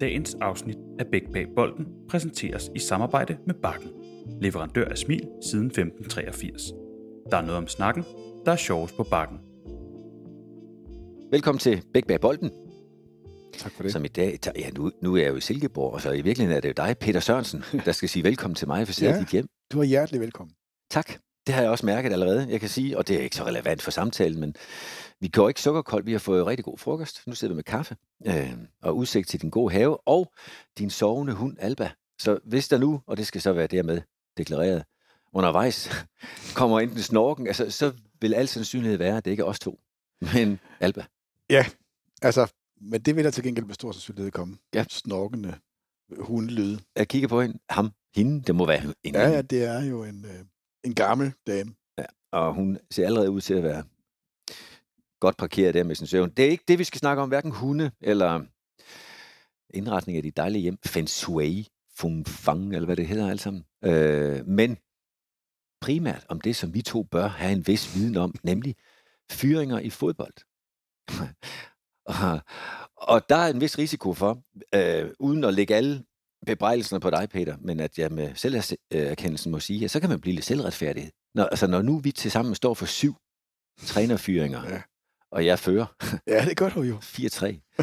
Dagens afsnit af Bæk bag bolden præsenteres i samarbejde med Bakken, leverandør af smil siden 1583. Der er noget om snakken, der er sjovest på Bakken. Velkommen til Bæk bag bolden, Tak for det. som i dag, tager- ja nu, nu er jeg jo i Silkeborg, og så i virkeligheden er det jo dig, Peter Sørensen, der skal sige velkommen til mig, for ja. Ja. dit hjem. Du er hjertelig velkommen. Tak. Det har jeg også mærket allerede, jeg kan sige, og det er ikke så relevant for samtalen, men vi går ikke sukkerkoldt, vi har fået rigtig god frokost. Nu sidder vi med kaffe øh, og udsigt til din gode have og din sovende hund Alba. Så hvis der nu, og det skal så være dermed deklareret, undervejs kommer enten snorken, altså, så vil al sandsynlighed være, at det ikke er os to, men Alba. Altså, men det vil der til gengæld med stor sandsynlighed komme. Ja. Snorkende hundelyde. Jeg kigger på hende, ham, hende, det må være en Ja, ja, det er jo en, øh, en gammel dame. Ja, og hun ser allerede ud til at være godt parkeret der med sin søvn. Det er ikke det, vi skal snakke om, hverken hunde eller indretning af de dejlige hjem. Feng shui, feng fang, eller hvad det hedder alt sammen. Øh, men primært om det, som vi to bør have en vis viden om, nemlig fyringer i fodbold. og, og der er en vis risiko for, øh, uden at lægge alle bebrejdelserne på dig, Peter, men at jeg med selverkendelsen må sige, at så kan man blive lidt selvretfærdig. Når, altså, når nu vi til sammen står for syv trænerfyringer, Ja. og jeg fører Ja, det gør du jo. 4-3,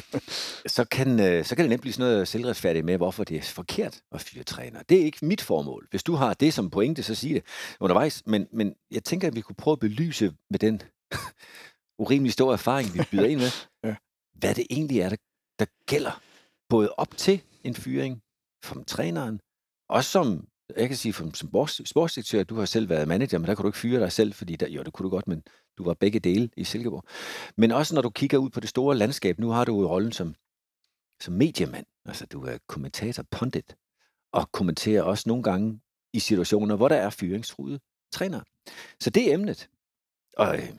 så kan, øh, så kan det nemt blive sådan noget selvretfærdigt med, hvorfor det er forkert at fyre træner. Det er ikke mit formål. Hvis du har det som pointe, så sig det undervejs. Men, men jeg tænker, at vi kunne prøve at belyse med den urimelig store erfaring, vi byder ind med, Ja. hvad det egentlig er, der, der gælder. Både op til en fyring, som træneren, også som, jeg kan sige, som, som sports- sportsdirektør, du har selv været manager, men der kunne du ikke fyre dig selv, fordi der, jo, det kunne du godt, men du var begge dele i Silkeborg. Men også når du kigger ud på det store landskab, nu har du jo rollen som, som mediemand, altså du er kommentator, pundit, og kommenterer også nogle gange i situationer, hvor der er fyringstruede trænere. Så det er emnet, og øh,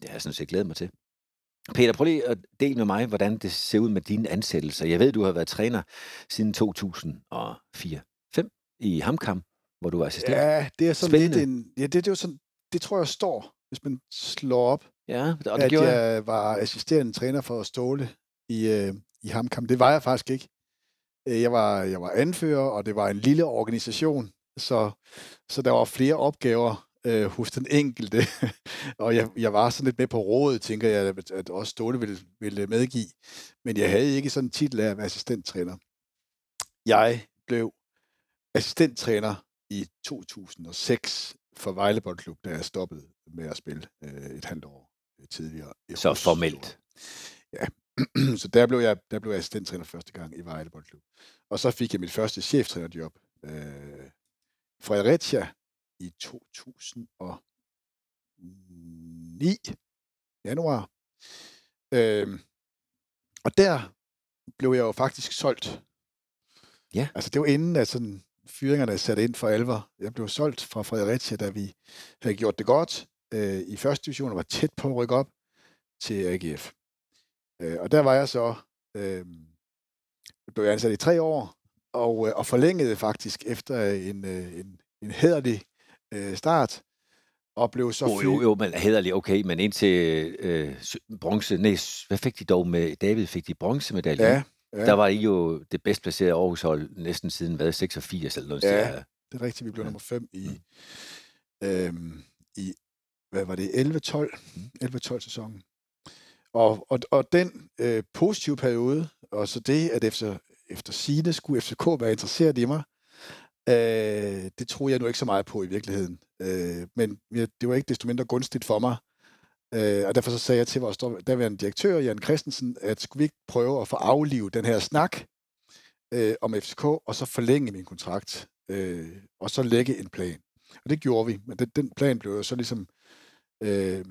det har jeg sådan set glædet mig til. Peter, prøv lige at dele med mig, hvordan det ser ud med dine ansættelser. Jeg ved, du har været træner siden 2004-5 i Hamkam, hvor du var assistent. Ja, det er sådan Spændende. lidt en... Ja, det, det, er jo sådan, det tror jeg står, hvis man slår op, ja og det at gjorde jeg. jeg var assisterende træner for Ståle i, øh, i Hamkamp. Det var jeg faktisk ikke. Øh, Jeg var, jeg var anfører, og det var en lille organisation, så, så der var flere opgaver øh, hos den enkelte. og jeg, jeg var sådan lidt med på rådet, tænker jeg, at, at også Ståle ville, ville medgive. Men jeg havde ikke sådan en titel af at være assistenttræner. Jeg blev assistenttræner i 2006 for Vejle Boldklub, da jeg stoppede med at spille øh, et halvt år øh, tidligere. Så formelt. så der blev jeg, der blev jeg assistenttræner første gang i Vejle Boldklub. Og så fik jeg mit første cheftrænerjob øh, Fredericia i 2009, januar. Øh, og der blev jeg jo faktisk solgt. Ja. Altså det var inden, at sådan fyringerne satte ind for alvor. Jeg blev solgt fra Fredericia, da vi havde gjort det godt øh, i første division og var tæt på at rykke op til AGF. Øh, og der var jeg så, øh, blev jeg ansat i tre år, og, øh, og forlængede faktisk efter en, øh, en, en hederlig øh, start, og blev så Jo, jo, jo, men hederligt, okay, men indtil øh, bronze, nej, hvad fik de dog med, David fik de bronzemedalje? Ja, ja. Der var I jo det bedst placerede Aarhus-hold næsten siden, hvad, 86 eller noget. Ja. Ja. Det er rigtigt, vi blev Ja. nummer 5 i, Mm. øhm, i hvad var det, 11-12, Mm. 11-12 sæsonen. Og, og, og den øh, positive periode, og så det, at efter, efter sine skulle FCK være interesseret i mig, øh, det troede jeg nu ikke så meget på i virkeligheden. Øh, men ja, det var ikke desto mindre gunstigt for mig. Øh, og derfor så sagde jeg til vores daværende direktør, Jan Christensen, at skulle vi ikke prøve at få aflivet den her snak øh, om FCK, og så forlænge min kontrakt, øh, og så lægge en plan. Og det gjorde vi, men den, den plan blev jo så ligesom øh,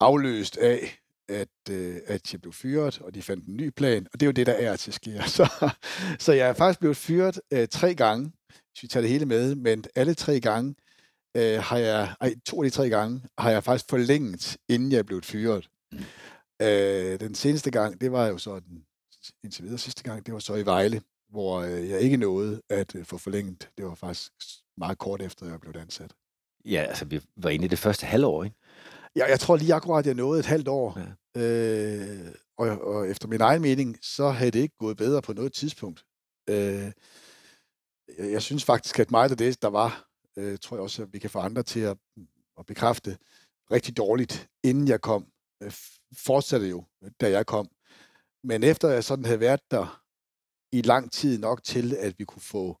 afløst af, at, øh, at jeg blev fyret, og de fandt en ny plan, og det er jo det, der er til sker. Så, så jeg er faktisk blevet fyret øh, tre gange, hvis vi tager det hele med, men alle tre gange øh, har jeg, ej, to af de tre gange har jeg faktisk forlænget, inden jeg blev fyret. Mm. Øh, den seneste gang, det var jo så den indtil videre sidste gang, det var så i Vejle, hvor øh, jeg ikke nåede at øh, få forlænget. Det var faktisk meget kort efter, jeg blev ansat. Ja, altså vi var inde i det første halvår, ikke? Jeg, jeg tror lige akkurat, jeg nåede et halvt år. Ja. Øh, og, og efter min egen mening, så havde det ikke gået bedre på noget tidspunkt. Øh, jeg, jeg synes faktisk, at meget af det, der var, øh, tror jeg også, at vi kan få andre til at, at bekræfte, rigtig dårligt, inden jeg kom. Øh, fortsatte jo, da jeg kom. Men efter jeg sådan havde været der i lang tid nok til, at vi kunne få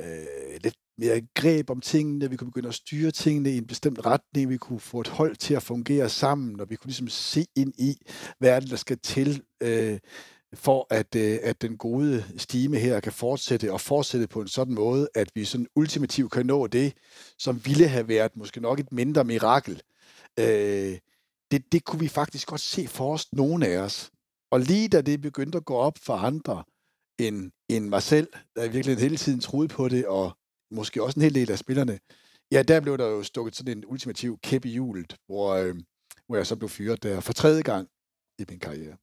øh, lidt mere greb om tingene, vi kunne begynde at styre tingene i en bestemt retning, vi kunne få et hold til at fungere sammen, og vi kunne ligesom se ind i, hvad er det, der skal til, øh, for at, øh, at den gode stime her kan fortsætte og fortsætte på en sådan måde, at vi sådan ultimativt kan nå det, som ville have været måske nok et mindre mirakel. Øh, det, det kunne vi faktisk godt se for os, nogle af os. Og lige da det begyndte at gå op for andre end, end mig selv, der virkelig hele tiden troede på det, og måske også en hel del af spillerne, ja, der blev der jo stukket sådan en ultimativ kæp i hjulet, hvor, øh, hvor jeg så blev fyret der for tredje gang i min karriere.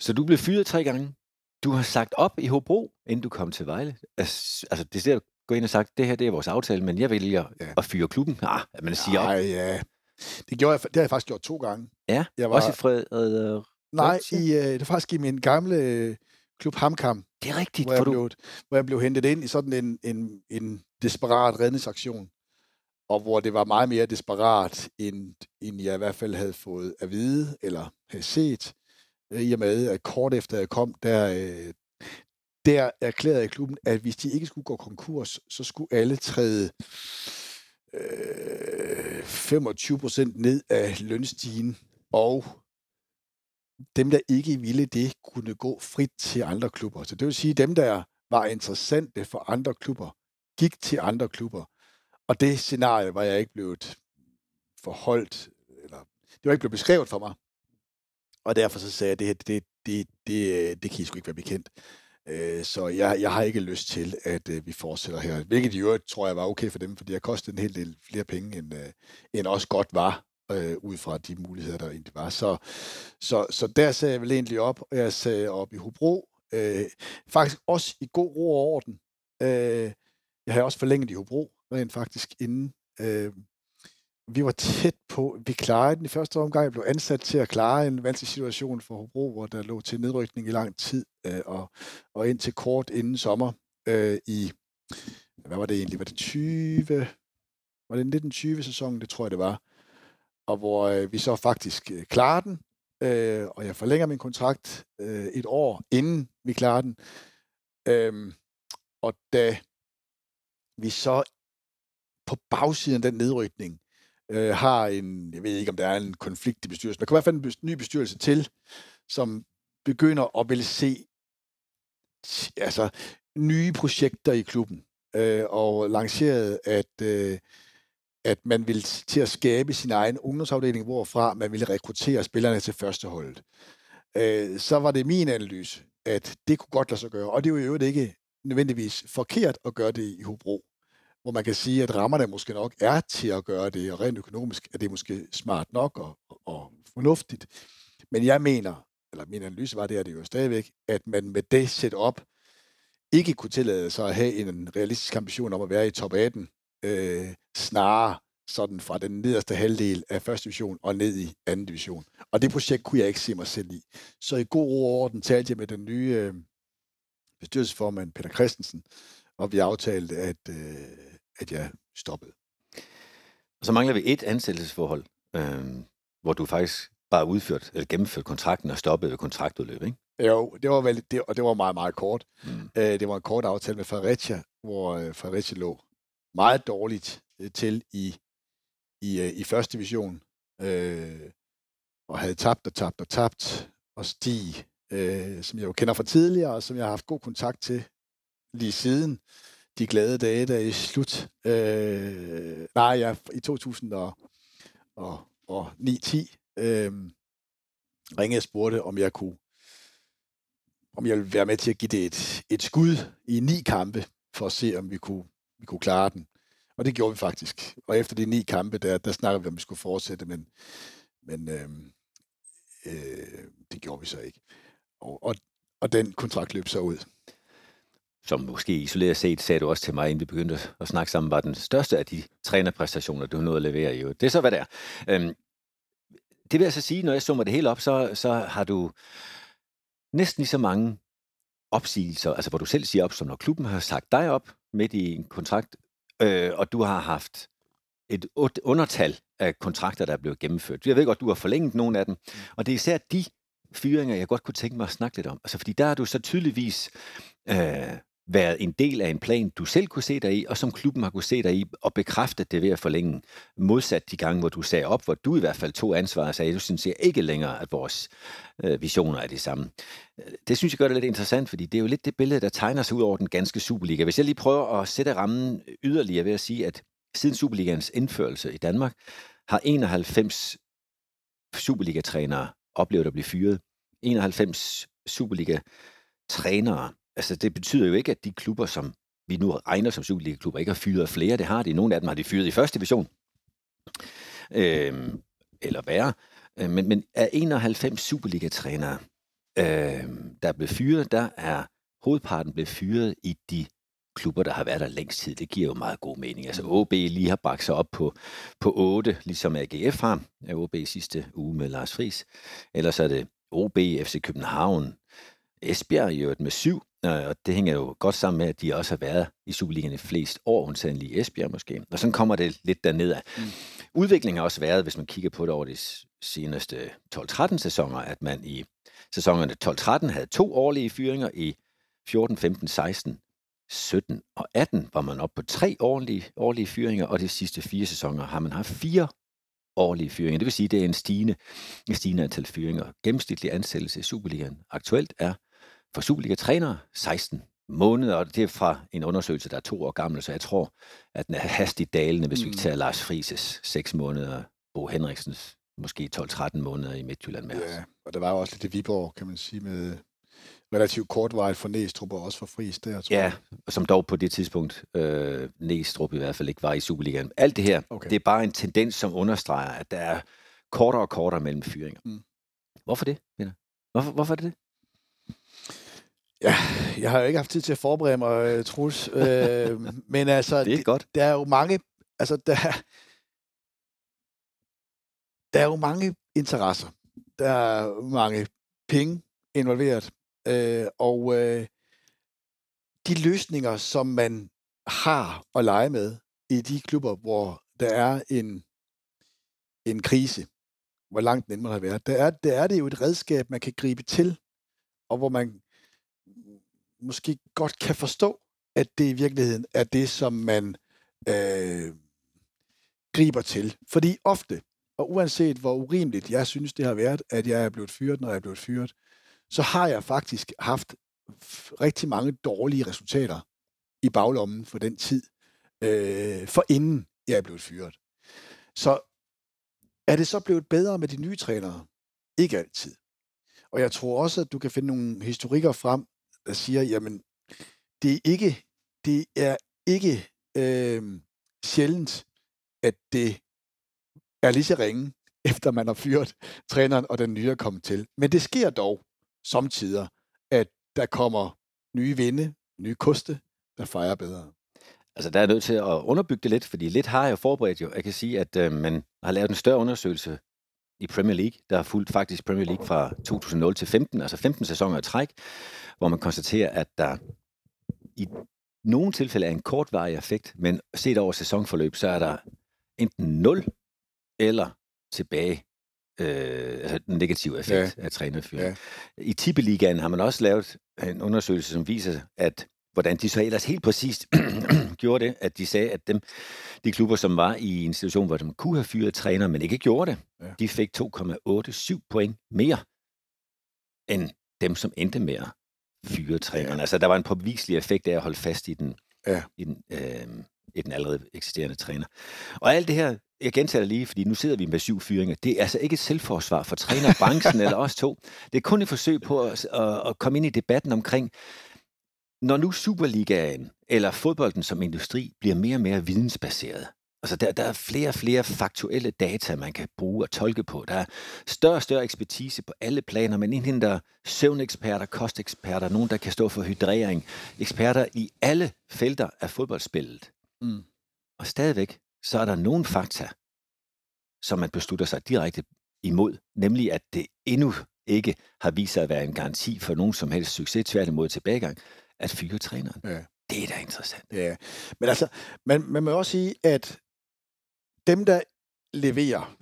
Så du blev fyret tre gange. Du har sagt op i Hobro, inden du kom til Vejle. Altså, altså det er gå ind og sagt, det her det er vores aftale, men jeg vælger ja. at fyre klubben. Ah, at man siger op. ja. Det, gjorde jeg, det har jeg faktisk gjort to gange. Ja, jeg var, også i Fred... Uh, nej, i, uh, det var faktisk i min gamle øh, klub Hamkam. Det er rigtigt. Hvor jeg, du... blev, hvor jeg blev hentet ind i sådan en, en, en desperat redningsaktion. Og hvor det var meget mere desperat, end, end jeg i hvert fald havde fået at vide, eller havde set. Øh, I og med, at kort efter jeg kom, der, øh, der erklærede klubben, at hvis de ikke skulle gå konkurs, så skulle alle træde øh, 25 procent ned af lønstigen, og dem, der ikke ville det, kunne gå frit til andre klubber. Så det vil sige, dem, der var interessante for andre klubber, gik til andre klubber. Og det scenarie var jeg ikke blevet forholdt, eller det var ikke blevet beskrevet for mig. Og derfor så sagde jeg, at det, det, det, det, det kan I sgu ikke være bekendt. Øh, så jeg, jeg har ikke lyst til, at øh, vi fortsætter her. Hvilket i øvrigt tror jeg var okay for dem, fordi det kostede en hel del flere penge, end, øh, end også godt var, Øh, ud fra de muligheder, der egentlig var. Så, så, så der sagde jeg vel egentlig op, og jeg sagde op i Hobro. Øh, faktisk også i god ro og orden. Øh, jeg har også forlænget i Hobro, rent faktisk, inden øh, vi var tæt på, vi klarede den i første omgang. Jeg blev ansat til at klare en vanskelig situation for Hobro, hvor der lå til nedrykning i lang tid, øh, og, og indtil kort inden sommer øh, i, hvad var det egentlig, var det 20, var det 1920 sæsonen, det tror jeg det var, og hvor øh, vi så faktisk øh, klarer den, øh, og jeg forlænger min kontrakt øh, et år, inden vi klarer den. Øh, og da vi så på bagsiden af den nedrykning øh, har en, jeg ved ikke om der er en konflikt i bestyrelsen, der kommer i hvert fald en ny bestyrelse til, som begynder at vil se altså, nye projekter i klubben, øh, og lanceret, at, øh, at man ville til at skabe sin egen ungdomsafdeling, hvorfra man ville rekruttere spillerne til førsteholdet. Øh, så var det min analyse, at det kunne godt lade sig gøre, og det er jo ikke nødvendigvis forkert at gøre det i Hobro hvor man kan sige, at rammerne måske nok er til at gøre det, og rent økonomisk er det måske smart nok og, og fornuftigt. Men jeg mener, eller min analyse var det, er det jo stadigvæk, at man med det setup ikke kunne tillade sig at have en realistisk ambition om at være i top 18, øh, snarere sådan fra den nederste halvdel af første division og ned i anden division. Og det projekt kunne jeg ikke se mig selv i. Så i god ro og orden talte jeg med den nye øh, bestyrelsesformand, Peter Christensen, og vi aftalte, at, øh, at jeg stoppede. Og så mangler vi et ansættelsesforhold, øh, hvor du faktisk bare udført, eller gennemført kontrakten og stoppede ved kontraktudløb, ikke? Jo, det var, vel, det, og det var meget, meget kort. Mm. Øh, det var en kort aftale med Fredericia, hvor øh, Fredericia lå meget dårligt øh, til i, i, øh, i første division, øh, og havde tabt og tabt og tabt, og Stig, øh, som jeg jo kender fra tidligere, og som jeg har haft god kontakt til lige siden, de glade dage, der i slut. Øh, nej, ja, i 2009-10 øh, ringede og spurgte, om jeg kunne om jeg ville være med til at give det et, et skud i ni kampe, for at se, om vi kunne, vi kunne klare den. Og det gjorde vi faktisk. Og efter de ni kampe, der, der snakkede vi, om vi skulle fortsætte, men, men øh, øh, det gjorde vi så ikke. Og, og, og den kontrakt løb så ud som måske isoleret set, sagde du også til mig, inden vi begyndte at snakke sammen, var den største af de trænerpræstationer, du nåede at levere i. Det er så, hvad det er. Øhm, det vil altså sige, når jeg summer det hele op, så, så har du næsten lige så mange opsigelser, altså hvor du selv siger op, som når klubben har sagt dig op midt i en kontrakt, øh, og du har haft et undertal af kontrakter, der er blevet gennemført. Jeg ved godt, du har forlænget nogle af dem, og det er især de fyringer, jeg godt kunne tænke mig at snakke lidt om. Altså, fordi der har du så tydeligvis øh, været en del af en plan, du selv kunne se dig i, og som klubben har kunne se dig i, og bekræfte det ved at forlænge. Modsat de gange, hvor du sagde op, hvor du i hvert fald tog ansvar og sagde, du synes jeg ikke længere, at vores øh, visioner er de samme. Det synes jeg gør det lidt interessant, fordi det er jo lidt det billede, der tegner sig ud over den ganske Superliga. Hvis jeg lige prøver at sætte rammen yderligere ved at sige, at siden Superligans indførelse i Danmark, har 91 Superliga-trænere oplevet at blive fyret. 91 Superliga-trænere altså det betyder jo ikke, at de klubber, som vi nu regner som Superliga-klubber, ikke har fyret flere. Det har de. Nogle af dem har de fyret i første division. Øh, eller værre. Øh, men, men af 91 Superliga-trænere, øh, der er blevet fyret, der er hovedparten blevet fyret i de klubber, der har været der længst tid. Det giver jo meget god mening. Altså OB lige har bragt sig op på, på 8, ligesom AGF har. OB sidste uge med Lars Friis. Ellers er det OB, FC København, Esbjerg i øvrigt med syv, og det hænger jo godt sammen med, at de også har været i Superligaen i flest år, undtagen lige Esbjerg måske. Og så kommer det lidt derned af. Mm. Udviklingen har også været, hvis man kigger på det over de seneste 12-13 sæsoner, at man i sæsonerne 12-13 havde to årlige fyringer, i 14, 15, 16, 17 og 18 var man op på tre årlige, årlige fyringer, og de sidste fire sæsoner har man haft fire årlige fyringer. Det vil sige, at det er en stigende, en stigende antal fyringer. Gennemsnitlig ansættelse i Superligaen aktuelt er for Superliga-trænere 16 måneder, og det er fra en undersøgelse, der er to år gammel, så jeg tror, at den er hastigt dalende, hvis mm. vi tager Lars Frises 6 måneder, Bo Henriksens måske 12-13 måneder i Midtjylland med Ja, og der var jo også lidt i Viborg, kan man sige, med relativt kort vej for Næstrup og også for Friis der, tror Ja, jeg. som dog på det tidspunkt øh, Næstrup i hvert fald ikke var i Superligaen. Alt det her, okay. det er bare en tendens, som understreger, at der er kortere og kortere mellem fyringer. Mm. Hvorfor det, Peter? Hvorfor, hvorfor er det det? Ja, jeg har jo ikke haft tid til at forberede mig, øh, Truls. øh, men altså, det er godt. Der er jo mange, altså der, der er jo mange interesser. Der er mange penge involveret. Øh, og øh, de løsninger, som man har at lege med i de klubber, hvor der er en, en krise, hvor langt den end må have været, der er, der er det jo et redskab, man kan gribe til, og hvor man måske godt kan forstå, at det i virkeligheden er det, som man øh, griber til. Fordi ofte, og uanset hvor urimeligt jeg synes, det har været, at jeg er blevet fyret, når jeg er blevet fyret, så har jeg faktisk haft rigtig mange dårlige resultater i baglommen for den tid, øh, for inden jeg er blevet fyret. Så er det så blevet bedre med de nye trænere? Ikke altid. Og jeg tror også, at du kan finde nogle historikker frem, der siger, jamen, det er ikke, det er ikke øh, sjældent, at det er lige så ringe, efter man har fyret træneren, og den nye er kommet til. Men det sker dog samtidig, at der kommer nye vinde, nye koste, der fejrer bedre. Altså, der er nødt til at underbygge det lidt, fordi lidt har jeg forberedt jo. Jeg kan sige, at øh, man har lavet en større undersøgelse i Premier League, der har fulgt faktisk Premier League fra 2000 til 15, altså 15 sæsoner i træk, hvor man konstaterer, at der i nogle tilfælde er en kortvarig effekt, men set over sæsonforløb, så er der enten 0 eller tilbage øh, altså den negative effekt ja. af trænerfyring. Ja. I Tippeligaen har man også lavet en undersøgelse, som viser, at hvordan de så ellers helt præcist gjorde det, at de sagde, at dem, de klubber, som var i en situation, hvor de kunne have fyret træner, men ikke gjorde det, ja. de fik 2,87 point mere end dem, som endte med at fyre træneren. Ja. Altså, der var en påviselig effekt af at holde fast i den, ja. i den, øh, i den allerede eksisterende træner. Og alt det her, jeg gentager det lige, fordi nu sidder vi med syv fyringer. Det er altså ikke et selvforsvar for trænerbranchen eller os to. Det er kun et forsøg på at, at, at komme ind i debatten omkring, når nu Superligaen eller fodbolden som industri bliver mere og mere vidensbaseret, altså der, der er flere og flere faktuelle data, man kan bruge og tolke på. Der er større og større ekspertise på alle planer. Man indhenter søvneksperter, kosteksperter, nogen, der kan stå for hydrering, eksperter i alle felter af fodboldspillet. Mm. Og stadigvæk, så er der nogle fakta, som man beslutter sig direkte imod, nemlig at det endnu ikke har vist sig at være en garanti for nogen som helst succes, tværtimod tilbagegang, at fyre træneren. Ja. Det er da interessant. Ja, men altså, man, man må også sige, at dem, der leverer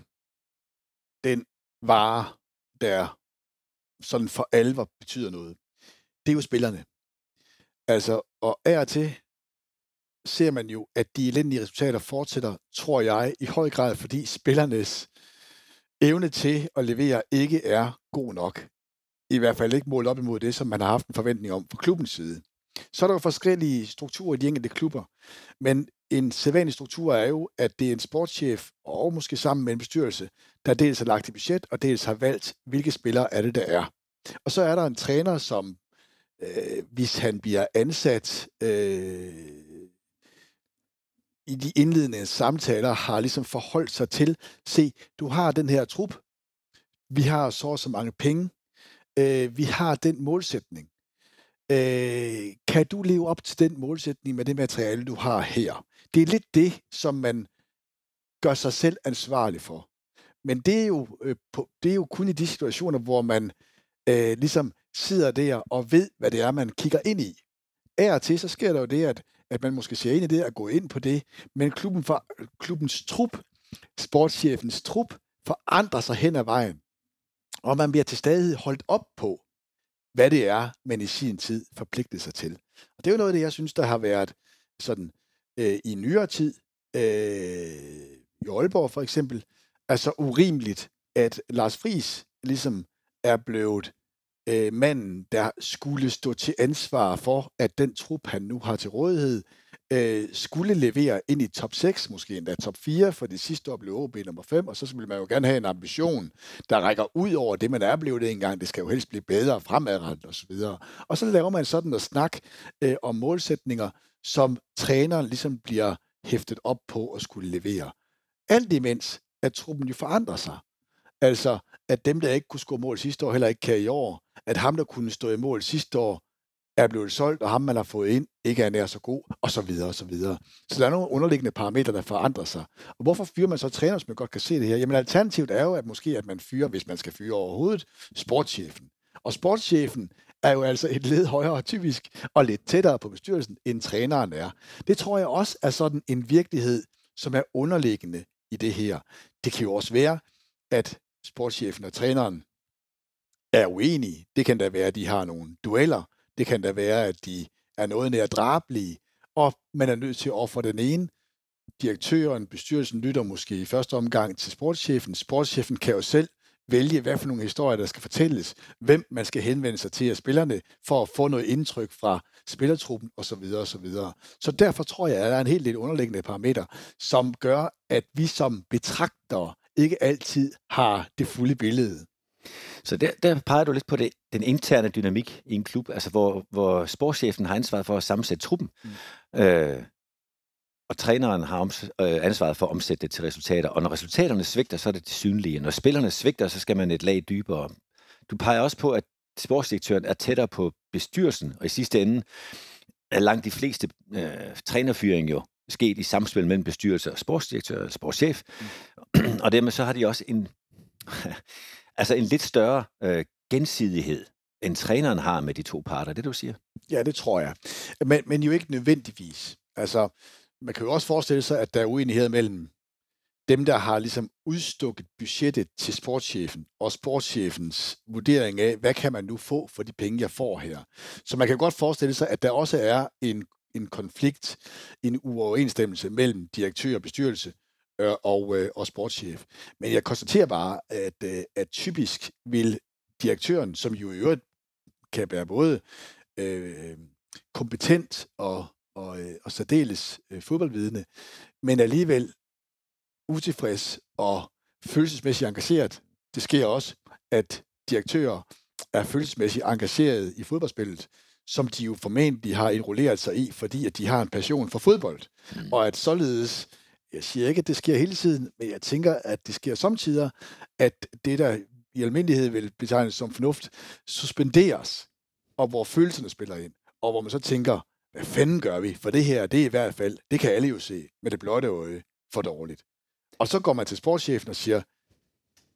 den vare, der sådan for alvor betyder noget, det er jo spillerne. Altså, og af og til ser man jo, at de elendige resultater fortsætter, tror jeg, i høj grad, fordi spillernes evne til at levere ikke er god nok. I hvert fald ikke målt op imod det, som man har haft en forventning om fra klubbens side. Så er der jo forskellige strukturer i de enkelte klubber, men en sædvanlig struktur er jo, at det er en sportschef, og måske sammen med en bestyrelse, der dels har lagt et budget, og dels har valgt, hvilke spillere er det, der er. Og så er der en træner, som, øh, hvis han bliver ansat øh, i de indledende samtaler, har ligesom forholdt sig til, se, du har den her trup, vi har så og så mange penge, øh, vi har den målsætning. Øh, kan du leve op til den målsætning med det materiale, du har her? Det er lidt det, som man gør sig selv ansvarlig for. Men det er jo, øh, på, det er jo kun i de situationer, hvor man øh, ligesom sidder der og ved, hvad det er, man kigger ind i. Af og til, så sker der jo det, at, at man måske ser ind i det og går ind på det, men klubben for, klubbens trup, sportschefens trup, forandrer sig hen ad vejen. Og man bliver til stadighed holdt op på, hvad det er, man i sin tid forpligtede sig til. Og det er jo noget af det, jeg synes, der har været sådan øh, i nyere tid, øh, i Aalborg for eksempel, altså urimeligt, at Lars Friis ligesom er blevet øh, manden, der skulle stå til ansvar for, at den trup, han nu har til rådighed, øh, skulle levere ind i top 6, måske endda top 4, for det sidste år blev OB nummer 5, og så ville man jo gerne have en ambition, der rækker ud over det, man er blevet det engang. Det skal jo helst blive bedre fremadrettet osv. Og, og så laver man sådan noget snak øh, om målsætninger, som træneren ligesom bliver hæftet op på at skulle levere. Alt imens, at truppen jo forandrer sig. Altså, at dem, der ikke kunne score mål sidste år, heller ikke kan i år. At ham, der kunne stå i mål sidste år, er blevet solgt, og ham, man har fået ind, ikke er nær så god, og så videre, og så videre. Så der er nogle underliggende parametre, der forandrer sig. Og hvorfor fyrer man så træner, hvis man godt kan se det her? Jamen alternativet er jo, at måske, at man fyrer, hvis man skal fyre overhovedet, sportschefen. Og sportschefen er jo altså et led højere typisk, og lidt tættere på bestyrelsen, end træneren er. Det tror jeg også er sådan en virkelighed, som er underliggende i det her. Det kan jo også være, at sportschefen og træneren er uenige. Det kan da være, at de har nogle dueller. Det kan da være, at de er noget nær drablige, og man er nødt til at ofre den ene. Direktøren, bestyrelsen lytter måske i første omgang til sportschefen. Sportschefen kan jo selv vælge, hvad for nogle historier, der skal fortælles, hvem man skal henvende sig til af spillerne, for at få noget indtryk fra spillertruppen osv. osv. Så derfor tror jeg, at der er en helt lidt underliggende parameter, som gør, at vi som betragtere ikke altid har det fulde billede. Så der, der peger du lidt på det, den interne dynamik i en klub, altså hvor, hvor sportschefen har ansvaret for at sammensætte truppen, mm. øh, og træneren har oms, øh, ansvaret for at omsætte det til resultater. Og når resultaterne svigter, så er det det synlige. Når spillerne svigter, så skal man et lag dybere. Du peger også på, at sportsdirektøren er tættere på bestyrelsen, og i sidste ende er langt de fleste øh, trænerfyringer jo sket i samspil mellem bestyrelse og sportsdirektør eller sportschef. Mm. og dermed så har de også en, altså en lidt større øh, gensidighed, end træneren har med de to parter. Det du siger? Ja, det tror jeg. Men, men jo ikke nødvendigvis. Altså, man kan jo også forestille sig, at der er uenighed mellem dem, der har ligesom udstukket budgettet til sportschefen, og sportschefens vurdering af, hvad kan man nu få for de penge, jeg får her. Så man kan godt forestille sig, at der også er en, en konflikt, en uoverensstemmelse mellem direktør og bestyrelse øh, og, øh, og sportschef. Men jeg konstaterer bare, at, øh, at typisk vil direktøren, som jo i øvrigt kan være både øh, kompetent og og, øh, og særdeles øh, fodboldvidende, men alligevel utilfreds og følelsesmæssigt engageret. Det sker også, at direktører er følelsesmæssigt engageret i fodboldspillet, som de jo formentlig har indrulleret sig i, fordi at de har en passion for fodbold. Mm. Og at således, jeg siger ikke, at det sker hele tiden, men jeg tænker, at det sker samtidig, at det, der i almindelighed vil betegnes som fornuft, suspenderes, og hvor følelserne spiller ind, og hvor man så tænker, hvad fanden gør vi? For det her, det er i hvert fald, det kan alle jo se med det blotte øje, for dårligt. Og så går man til sportschefen og siger,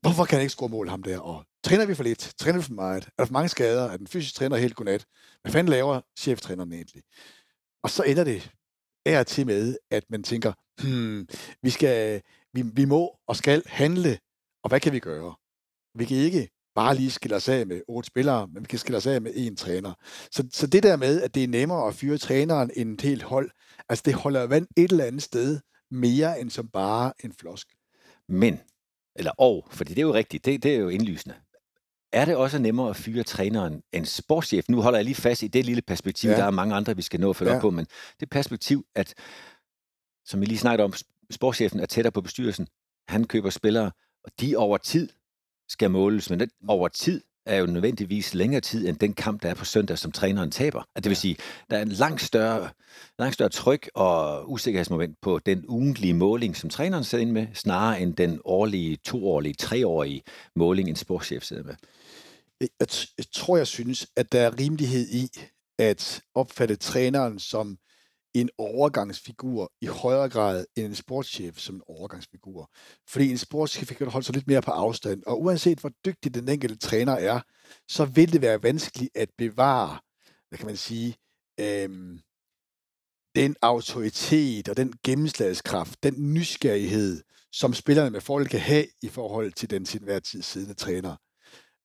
hvorfor kan han ikke score mål, ham der? Og træner vi for lidt? Træner vi for meget? Er der for mange skader? Er den fysiske træner helt godnat? Hvad fanden laver cheftræneren egentlig? Og så ender det er til med, at man tænker, hmm, vi, skal, vi, vi må og skal handle, og hvad kan vi gøre? Vi kan ikke bare lige skille os af med otte spillere, men vi kan skille os af med én træner. Så, så det der med, at det er nemmere at fyre træneren end et helt hold, altså det holder vand et eller andet sted mere end som bare en flosk. Men, eller og, fordi det er jo rigtigt, det, det er jo indlysende. Er det også nemmere at fyre træneren end sportschef? Nu holder jeg lige fast i det lille perspektiv. Ja. Der er mange andre, vi skal nå at følge ja. op på, men det perspektiv, at, som vi lige snakkede om, sportschefen er tættere på bestyrelsen. Han køber spillere, og de over tid skal måles, men det, over tid er jo nødvendigvis længere tid end den kamp, der er på søndag, som træneren taber. At det vil sige, der er en langt større, langt større tryk og usikkerhedsmoment på den ugentlige måling, som træneren sidder ind med, snarere end den årlige, toårlige, treårige måling, en sportschef sidder med. Jeg, jeg tror, jeg synes, at der er rimelighed i at opfatte træneren som en overgangsfigur i højere grad end en sportschef som en overgangsfigur. Fordi en sportschef kan holde sig lidt mere på afstand, og uanset hvor dygtig den enkelte træner er, så vil det være vanskeligt at bevare, hvad kan man sige, øhm, den autoritet og den gennemslagskraft, den nysgerrighed, som spillerne med fordel kan have i forhold til den til enhver tid siddende træner.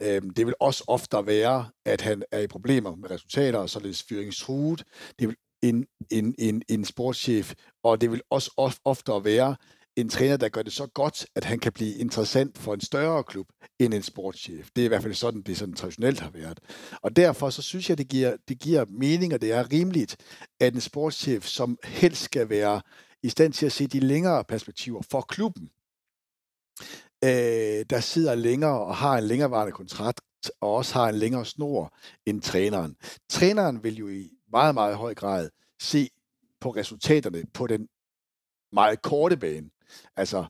Øhm, det vil også ofte være, at han er i problemer med resultater og således fyringstruet. Det vil en, en, en, en sportschef, og det vil også of, ofte være en træner, der gør det så godt, at han kan blive interessant for en større klub end en sportschef. Det er i hvert fald sådan, det sådan traditionelt har været. Og derfor så synes jeg, det giver, det giver mening, og det er rimeligt, at en sportschef, som helst skal være i stand til at se de længere perspektiver for klubben, øh, der sidder længere og har en længerevarende kontrakt, og også har en længere snor end træneren. Træneren vil jo i meget, meget høj grad se på resultaterne på den meget korte bane. Altså,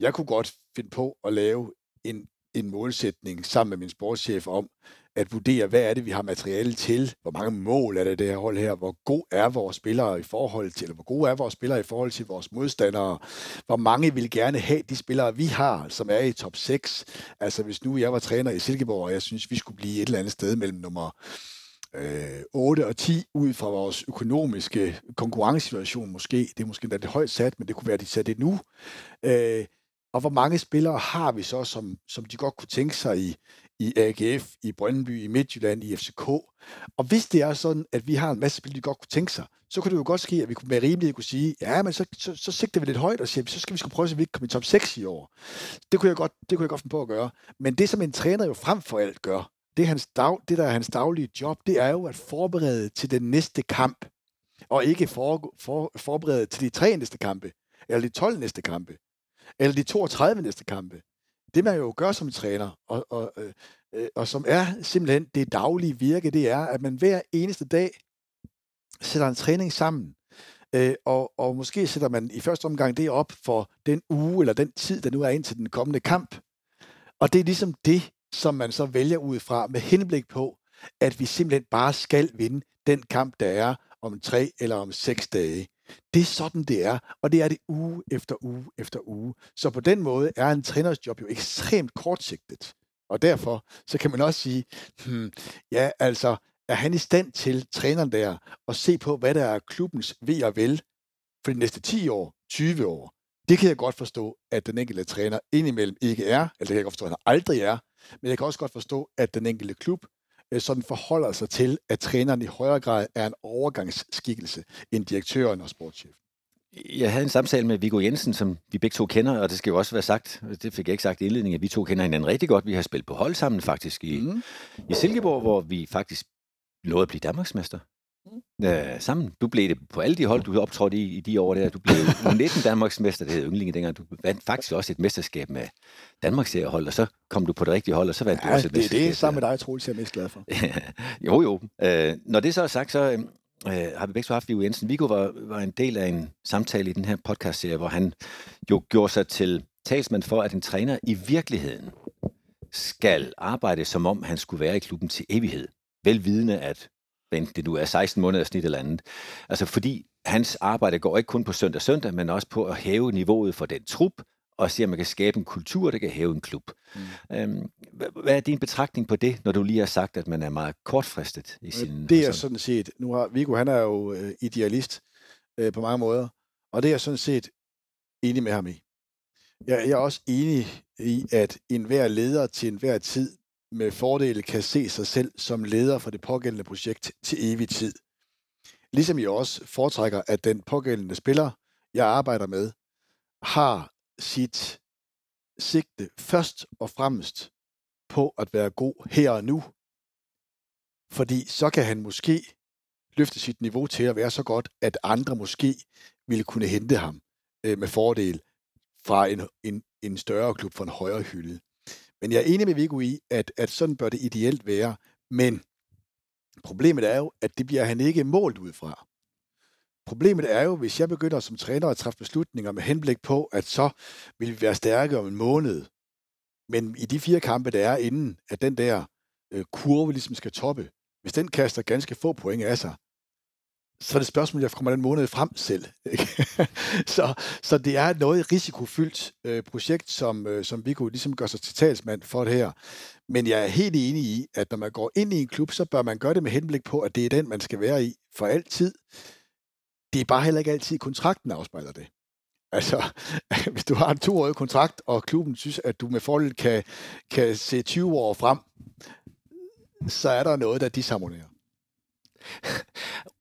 jeg kunne godt finde på at lave en, en målsætning sammen med min sportschef om at vurdere, hvad er det, vi har materiale til, hvor mange mål er det det her hold her, hvor god er vores spillere i forhold til, eller hvor gode er vores spillere i forhold til vores modstandere, hvor mange vil gerne have de spillere, vi har, som er i top 6. Altså, hvis nu jeg var træner i Silkeborg, og jeg synes, vi skulle blive et eller andet sted mellem nummer øh, 8 og 10 ud fra vores økonomiske konkurrencesituation måske. Det er måske lidt højt sat, men det kunne være, at de satte det nu. Øh, og hvor mange spillere har vi så, som, som de godt kunne tænke sig i, i AGF, i Brøndby, i Midtjylland, i FCK. Og hvis det er sådan, at vi har en masse spil, de godt kunne tænke sig, så kunne det jo godt ske, at vi kunne med rimelighed kunne sige, ja, men så, så, så sigter vi lidt højt og siger, så skal vi skulle prøve, så vi ikke kommer i top 6 i år. Det kunne jeg godt, det kunne jeg godt finde på at gøre. Men det, som en træner jo frem for alt gør, det, er hans dag, det der er hans daglige job, det er jo at forberede til den næste kamp, og ikke for, for, forberede til de tre næste kampe, eller de 12 næste kampe, eller de 32 næste kampe. Det man jo gør som træner, og, og, øh, øh, og som er simpelthen det daglige virke, det er, at man hver eneste dag sætter en træning sammen, øh, og, og måske sætter man i første omgang det op for den uge eller den tid, der nu er ind til den kommende kamp. Og det er ligesom det, som man så vælger ud fra med henblik på, at vi simpelthen bare skal vinde den kamp, der er om tre eller om seks dage. Det er sådan, det er, og det er det uge efter uge efter uge. Så på den måde er en træners job jo ekstremt kortsigtet. Og derfor så kan man også sige, hmm, ja, altså, er han i stand til, træneren der, at se på, hvad der er klubbens ved og vel for de næste 10 år, 20 år? Det kan jeg godt forstå, at den enkelte træner indimellem ikke er, eller det kan jeg godt forstå, at han aldrig er, men jeg kan også godt forstå, at den enkelte klub sådan forholder sig til, at træneren i højere grad er en overgangsskikkelse end direktøren og sportschefen. Jeg havde en samtale med Viggo Jensen, som vi begge to kender, og det skal jo også være sagt, det fik jeg ikke sagt i indledningen, at vi to kender hinanden rigtig godt. Vi har spillet på hold sammen faktisk i, mm. i Silkeborg, hvor vi faktisk nåede at blive Danmarksmester. Mm. Øh, sammen. Du blev det på alle de hold, du optrådte i, i de år der. Du blev 19 Danmarksmester, det hed Ynglinge dengang. Du vandt faktisk også et mesterskab med Danmarks seriehold, og så kom du på det rigtige hold, og så vandt ja, du også et det, mesterskab. det er sammen med dig, Troels, jeg er mest glad for. jo, jo. Øh, når det så er sagt, så øh, har vi begge så haft Viggo Jensen. Viggo var, var en del af en samtale i den her podcast-serie, hvor han jo gjorde sig til talsmand for, at en træner i virkeligheden skal arbejde, som om han skulle være i klubben til evighed. Velvidende, at det nu er 16 måneder snit eller andet. Altså fordi hans arbejde går ikke kun på søndag søndag, men også på at hæve niveauet for den trup, og se, om man kan skabe en kultur, der kan hæve en klub. Mm. Øhm, hvad, er din betragtning på det, når du lige har sagt, at man er meget kortfristet i sin... Det er sådan set, nu har Viggo, han er jo øh, idealist øh, på mange måder, og det er jeg sådan set enig med ham i. Jeg, jeg er også enig i, at enhver leder til enhver tid med fordel kan se sig selv som leder for det pågældende projekt til evig tid. Ligesom jeg også foretrækker, at den pågældende spiller, jeg arbejder med, har sit sigte først og fremmest på at være god her og nu. Fordi så kan han måske løfte sit niveau til at være så godt, at andre måske ville kunne hente ham øh, med fordel fra en, en, en større klub fra en højere hylde. Men jeg er enig med Viggo i, at, at sådan bør det ideelt være. Men problemet er jo, at det bliver han ikke målt ud fra. Problemet er jo, hvis jeg begynder som træner at træffe beslutninger med henblik på, at så vil vi være stærke om en måned. Men i de fire kampe, der er inden, at den der øh, kurve ligesom skal toppe, hvis den kaster ganske få point af sig, så er det spørgsmål, jeg kommer den måned frem selv. Ikke? så, så det er noget risikofyldt øh, projekt, som, øh, som Viggo ligesom gør sig til talsmand for det her. Men jeg er helt enig i, at når man går ind i en klub, så bør man gøre det med henblik på, at det er den, man skal være i for altid. Det er bare heller ikke altid, kontrakten afspejler det. Altså, hvis du har en toårig kontrakt, og klubben synes, at du med fordel kan, kan se 20 år frem, så er der noget, der disharmonerer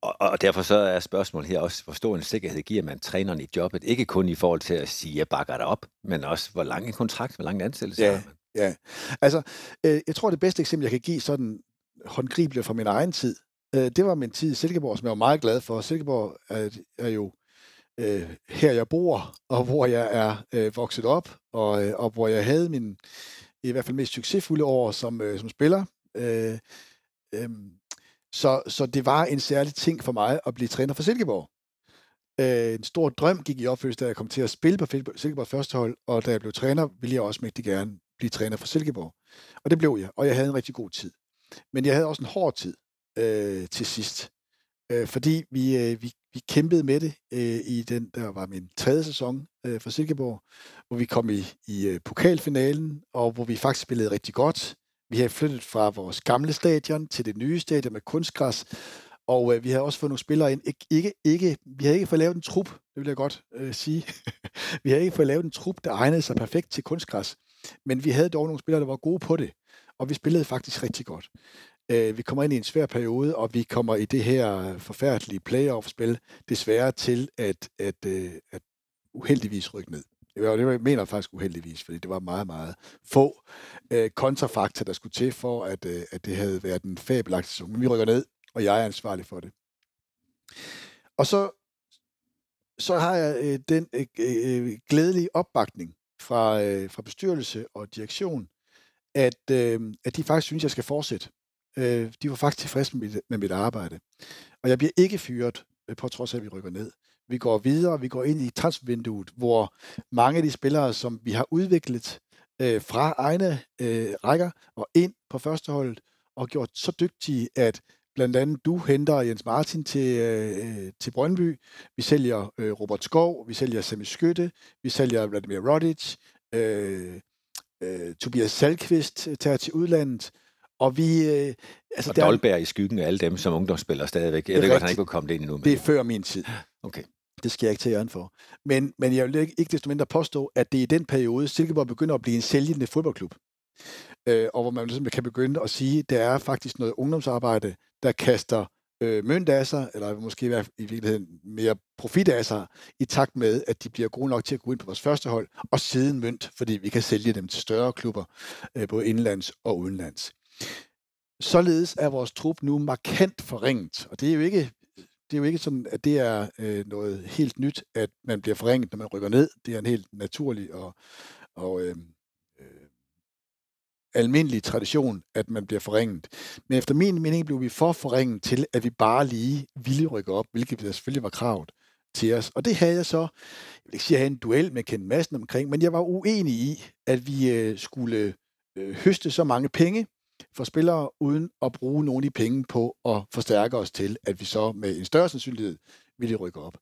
og, og derfor så er spørgsmålet her også, hvor stor en sikkerhed giver man træneren i jobbet? Ikke kun i forhold til at sige, at jeg bakker dig op, men også, hvor lang en kontrakt, hvor lang en ansættelse ja, har man? Ja, altså, øh, jeg tror, det bedste eksempel, jeg kan give sådan håndgribeligt fra min egen tid, øh, det var min tid i Silkeborg, som jeg var meget glad for. Silkeborg er, er jo øh, her, jeg bor, og hvor jeg er øh, vokset op, og, øh, og hvor jeg havde min i hvert fald mest succesfulde år som, øh, som spiller. Øh, øh, så, så det var en særlig ting for mig at blive træner for Silkeborg. Øh, en stor drøm gik i opfyldelse, da jeg kom til at spille på Silkeborg første hold, og da jeg blev træner, ville jeg også mægtig gerne blive træner for Silkeborg. Og det blev jeg, og jeg havde en rigtig god tid. Men jeg havde også en hård tid øh, til sidst, øh, fordi vi, øh, vi, vi kæmpede med det øh, i den, der var min tredje sæson øh, for Silkeborg, hvor vi kom i, i øh, pokalfinalen, og hvor vi faktisk spillede rigtig godt. Vi har flyttet fra vores gamle stadion til det nye stadion med kunstgræs, og øh, vi har også fået nogle spillere ind. Ik- ikke, ikke, vi har ikke fået lavet en trup, det vil jeg godt øh, sige. vi har ikke fået lavet en trup, der egnede sig perfekt til kunstgræs. Men vi havde dog nogle spillere, der var gode på det, og vi spillede faktisk rigtig godt. Øh, vi kommer ind i en svær periode, og vi kommer i det her forfærdelige playoff-spil desværre til at, at, at, at uheldigvis rykke ned. Det mener jeg faktisk uheldigvis, fordi det var meget, meget få øh, kontrafakta, der skulle til for, at, øh, at det havde været en fabelagtig sæson. Men vi rykker ned, og jeg er ansvarlig for det. Og så, så har jeg øh, den øh, øh, glædelige opbakning fra, øh, fra bestyrelse og direktion, at, øh, at de faktisk synes, jeg skal fortsætte. Øh, de var faktisk tilfredse med mit, med mit arbejde. Og jeg bliver ikke fyret, øh, på trods af, at vi rykker ned. Vi går videre, vi går ind i transfervinduet, hvor mange af de spillere, som vi har udviklet øh, fra egne øh, rækker og ind på førsteholdet, og gjort så dygtige, at blandt andet du henter Jens Martin til, øh, til Brøndby. Vi sælger øh, Robert Skov, vi sælger Sami Skytte, vi sælger Vladimir Rodic, øh, øh, Tobias Salkvist tager til udlandet, og vi... Øh, altså og der, Dolberg i skyggen af alle dem, som ungdomsspiller stadigvæk. Jeg ved godt, han ikke var kommet ind endnu. Men... Det er før min tid. Okay. Det skal jeg ikke til æren for. Men, men jeg vil ikke, ikke desto mindre påstå, at det er i den periode, Silkeborg begynder at blive en sælgende fodboldklub. Øh, og hvor man ligesom kan begynde at sige, at der er faktisk noget ungdomsarbejde, der kaster øh, mønt af sig, eller måske i virkeligheden mere profit af sig, i takt med, at de bliver gode nok til at gå ind på vores første hold, og siden mønt, fordi vi kan sælge dem til større klubber, øh, både indlands og udenlands. Således er vores trup nu markant forringet, og det er jo ikke det er jo ikke sådan, at det er øh, noget helt nyt, at man bliver forringet, når man rykker ned. Det er en helt naturlig og, og øh, øh, almindelig tradition, at man bliver forringet. Men efter min mening blev vi for forringet til, at vi bare lige ville rykke op, hvilket selvfølgelig var kravet til os. Og det havde jeg så, jeg vil ikke sige, at jeg havde en duel med Ken Madsen omkring, men jeg var uenig i, at vi øh, skulle øh, høste så mange penge for spillere, uden at bruge nogle af de penge på at forstærke os til, at vi så med en større sandsynlighed ville rykke op.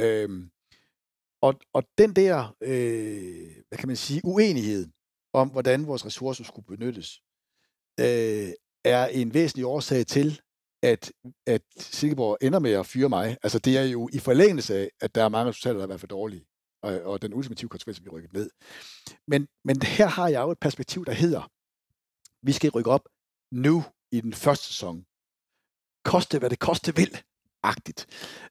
Øhm, Og, og den der, øh, hvad kan man sige, uenighed om, hvordan vores ressourcer skulle benyttes, øh, er en væsentlig årsag til, at, at Silkeborg ender med at fyre mig. Altså det er jo i forlængelse af, at der er mange resultater, der har været for dårlige, og, og den ultimative konsekvens, vi rykket ned. Men, men her har jeg jo et perspektiv, der hedder, vi skal rykke op nu i den første sæson. Koste hvad det koste vil, agtigt.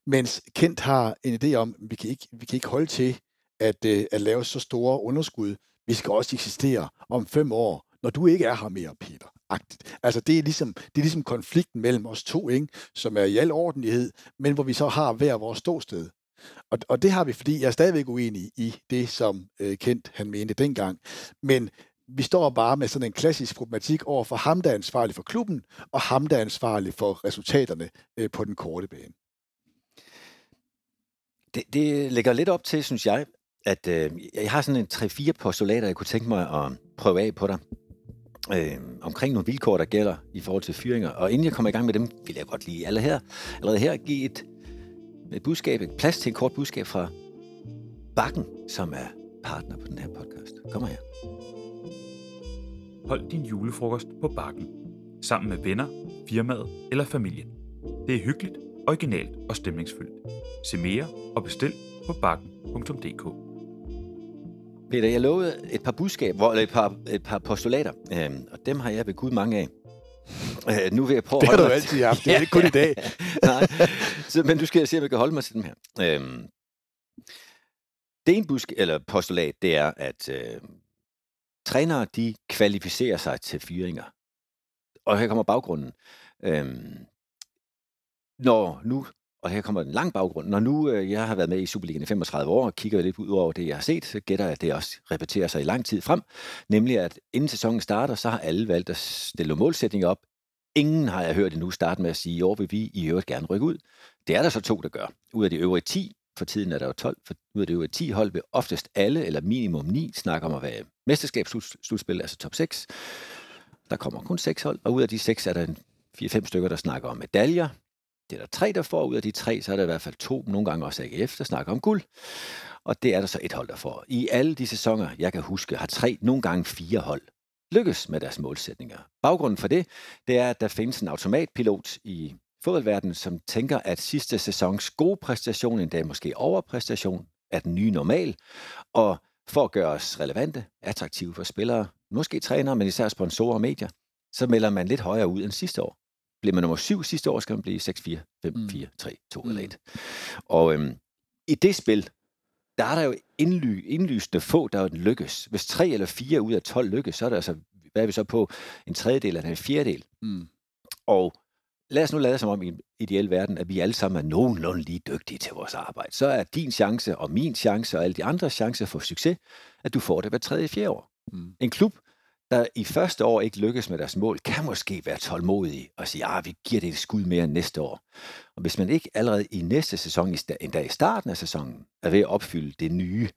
Mens Kent har en idé om, at vi kan ikke, vi kan ikke holde til at, øh, at lave så store underskud. Vi skal også eksistere om fem år, når du ikke er her mere, Peter. Agtigt. Altså det er, ligesom, det er ligesom konflikten mellem os to, ikke? som er i al ordentlighed, men hvor vi så har hver vores ståsted. Og, og det har vi, fordi jeg er stadigvæk uenig i det, som øh, Kent han mente dengang. Men vi står bare med sådan en klassisk problematik over for ham, der er ansvarlig for klubben, og ham, der er ansvarlig for resultaterne øh, på den korte bane. Det, det lægger lidt op til, synes jeg, at øh, jeg har sådan en 3-4 postulater, jeg kunne tænke mig at prøve af på dig. Øh, omkring nogle vilkår, der gælder i forhold til fyringer. Og inden jeg kommer i gang med dem, vil jeg godt lige alle her, allerede her give et, et budskab, et plads til et kort budskab fra Bakken, som er partner på den her podcast. Kommer her. Hold din julefrokost på Bakken. Sammen med venner, firmaet eller familien. Det er hyggeligt, originalt og stemningsfyldt. Se mere og bestil på bakken.dk. Peter, jeg lovede et par budskaber, hvor- eller et par, et par postulater, øhm, og dem har jeg ved Gud mange af. Øh, nu vil jeg prøve Det at har du altid haft. Det er ikke kun i dag. Nej, så, men du skal se, om jeg kan holde mig til dem her. Øhm, det ene busk, eller postulat, det er, at øh, trænere, de kvalificerer sig til fyringer. Og her kommer baggrunden. Øhm, når nu, og her kommer en lang baggrund, når nu øh, jeg har været med i Superligaen i 35 år, og kigger lidt ud over det, jeg har set, så gætter jeg, at det også repeterer sig i lang tid frem. Nemlig, at inden sæsonen starter, så har alle valgt at stille målsætninger op. Ingen har jeg hørt endnu starte med at sige, i år vil vi i øvrigt gerne rykke ud. Det er der så to, der gør. Ud af de øvrige 10, for tiden er der jo 12, for ud af det jo 10 hold vil oftest alle, eller minimum 9, snakke om at være mesterskabsslutspil, altså top 6. Der kommer kun 6 hold, og ud af de 6 er der 4-5 stykker, der snakker om medaljer. Det er der tre, der får. Ud af de tre, så er der i hvert fald to, nogle gange også AGF, der snakker om guld. Og det er der så et hold, der får. I alle de sæsoner, jeg kan huske, har tre, nogle gange fire hold lykkes med deres målsætninger. Baggrunden for det, det er, at der findes en automatpilot i fodboldverdenen, som tænker, at sidste sæsons gode præstation, endda måske overpræstation, er den nye normal. Og for at gøre os relevante, attraktive for spillere, måske trænere, men især sponsorer og medier, så melder man lidt højere ud end sidste år. Bliver man nummer 7 sidste år, skal man blive 6-4, 5-4, 3, 2 eller 1. Og øhm, i det spil, der er der jo indly, indlysende få, der jo lykkes. Hvis 3 eller 4 ud af 12 lykkes, så er der altså, hvad er vi så på, en tredjedel eller en fjerdedel. Mm. Og lad os nu lade som om i en ideel verden, at vi alle sammen er nogenlunde lige dygtige til vores arbejde. Så er din chance og min chance og alle de andres chance for succes, at du får det hver tredje fjerde år. Mm. En klub, der i første år ikke lykkes med deres mål, kan måske være tålmodig og sige, at vi giver det et skud mere næste år. Og hvis man ikke allerede i næste sæson, endda i starten af sæsonen, er ved at opfylde det nye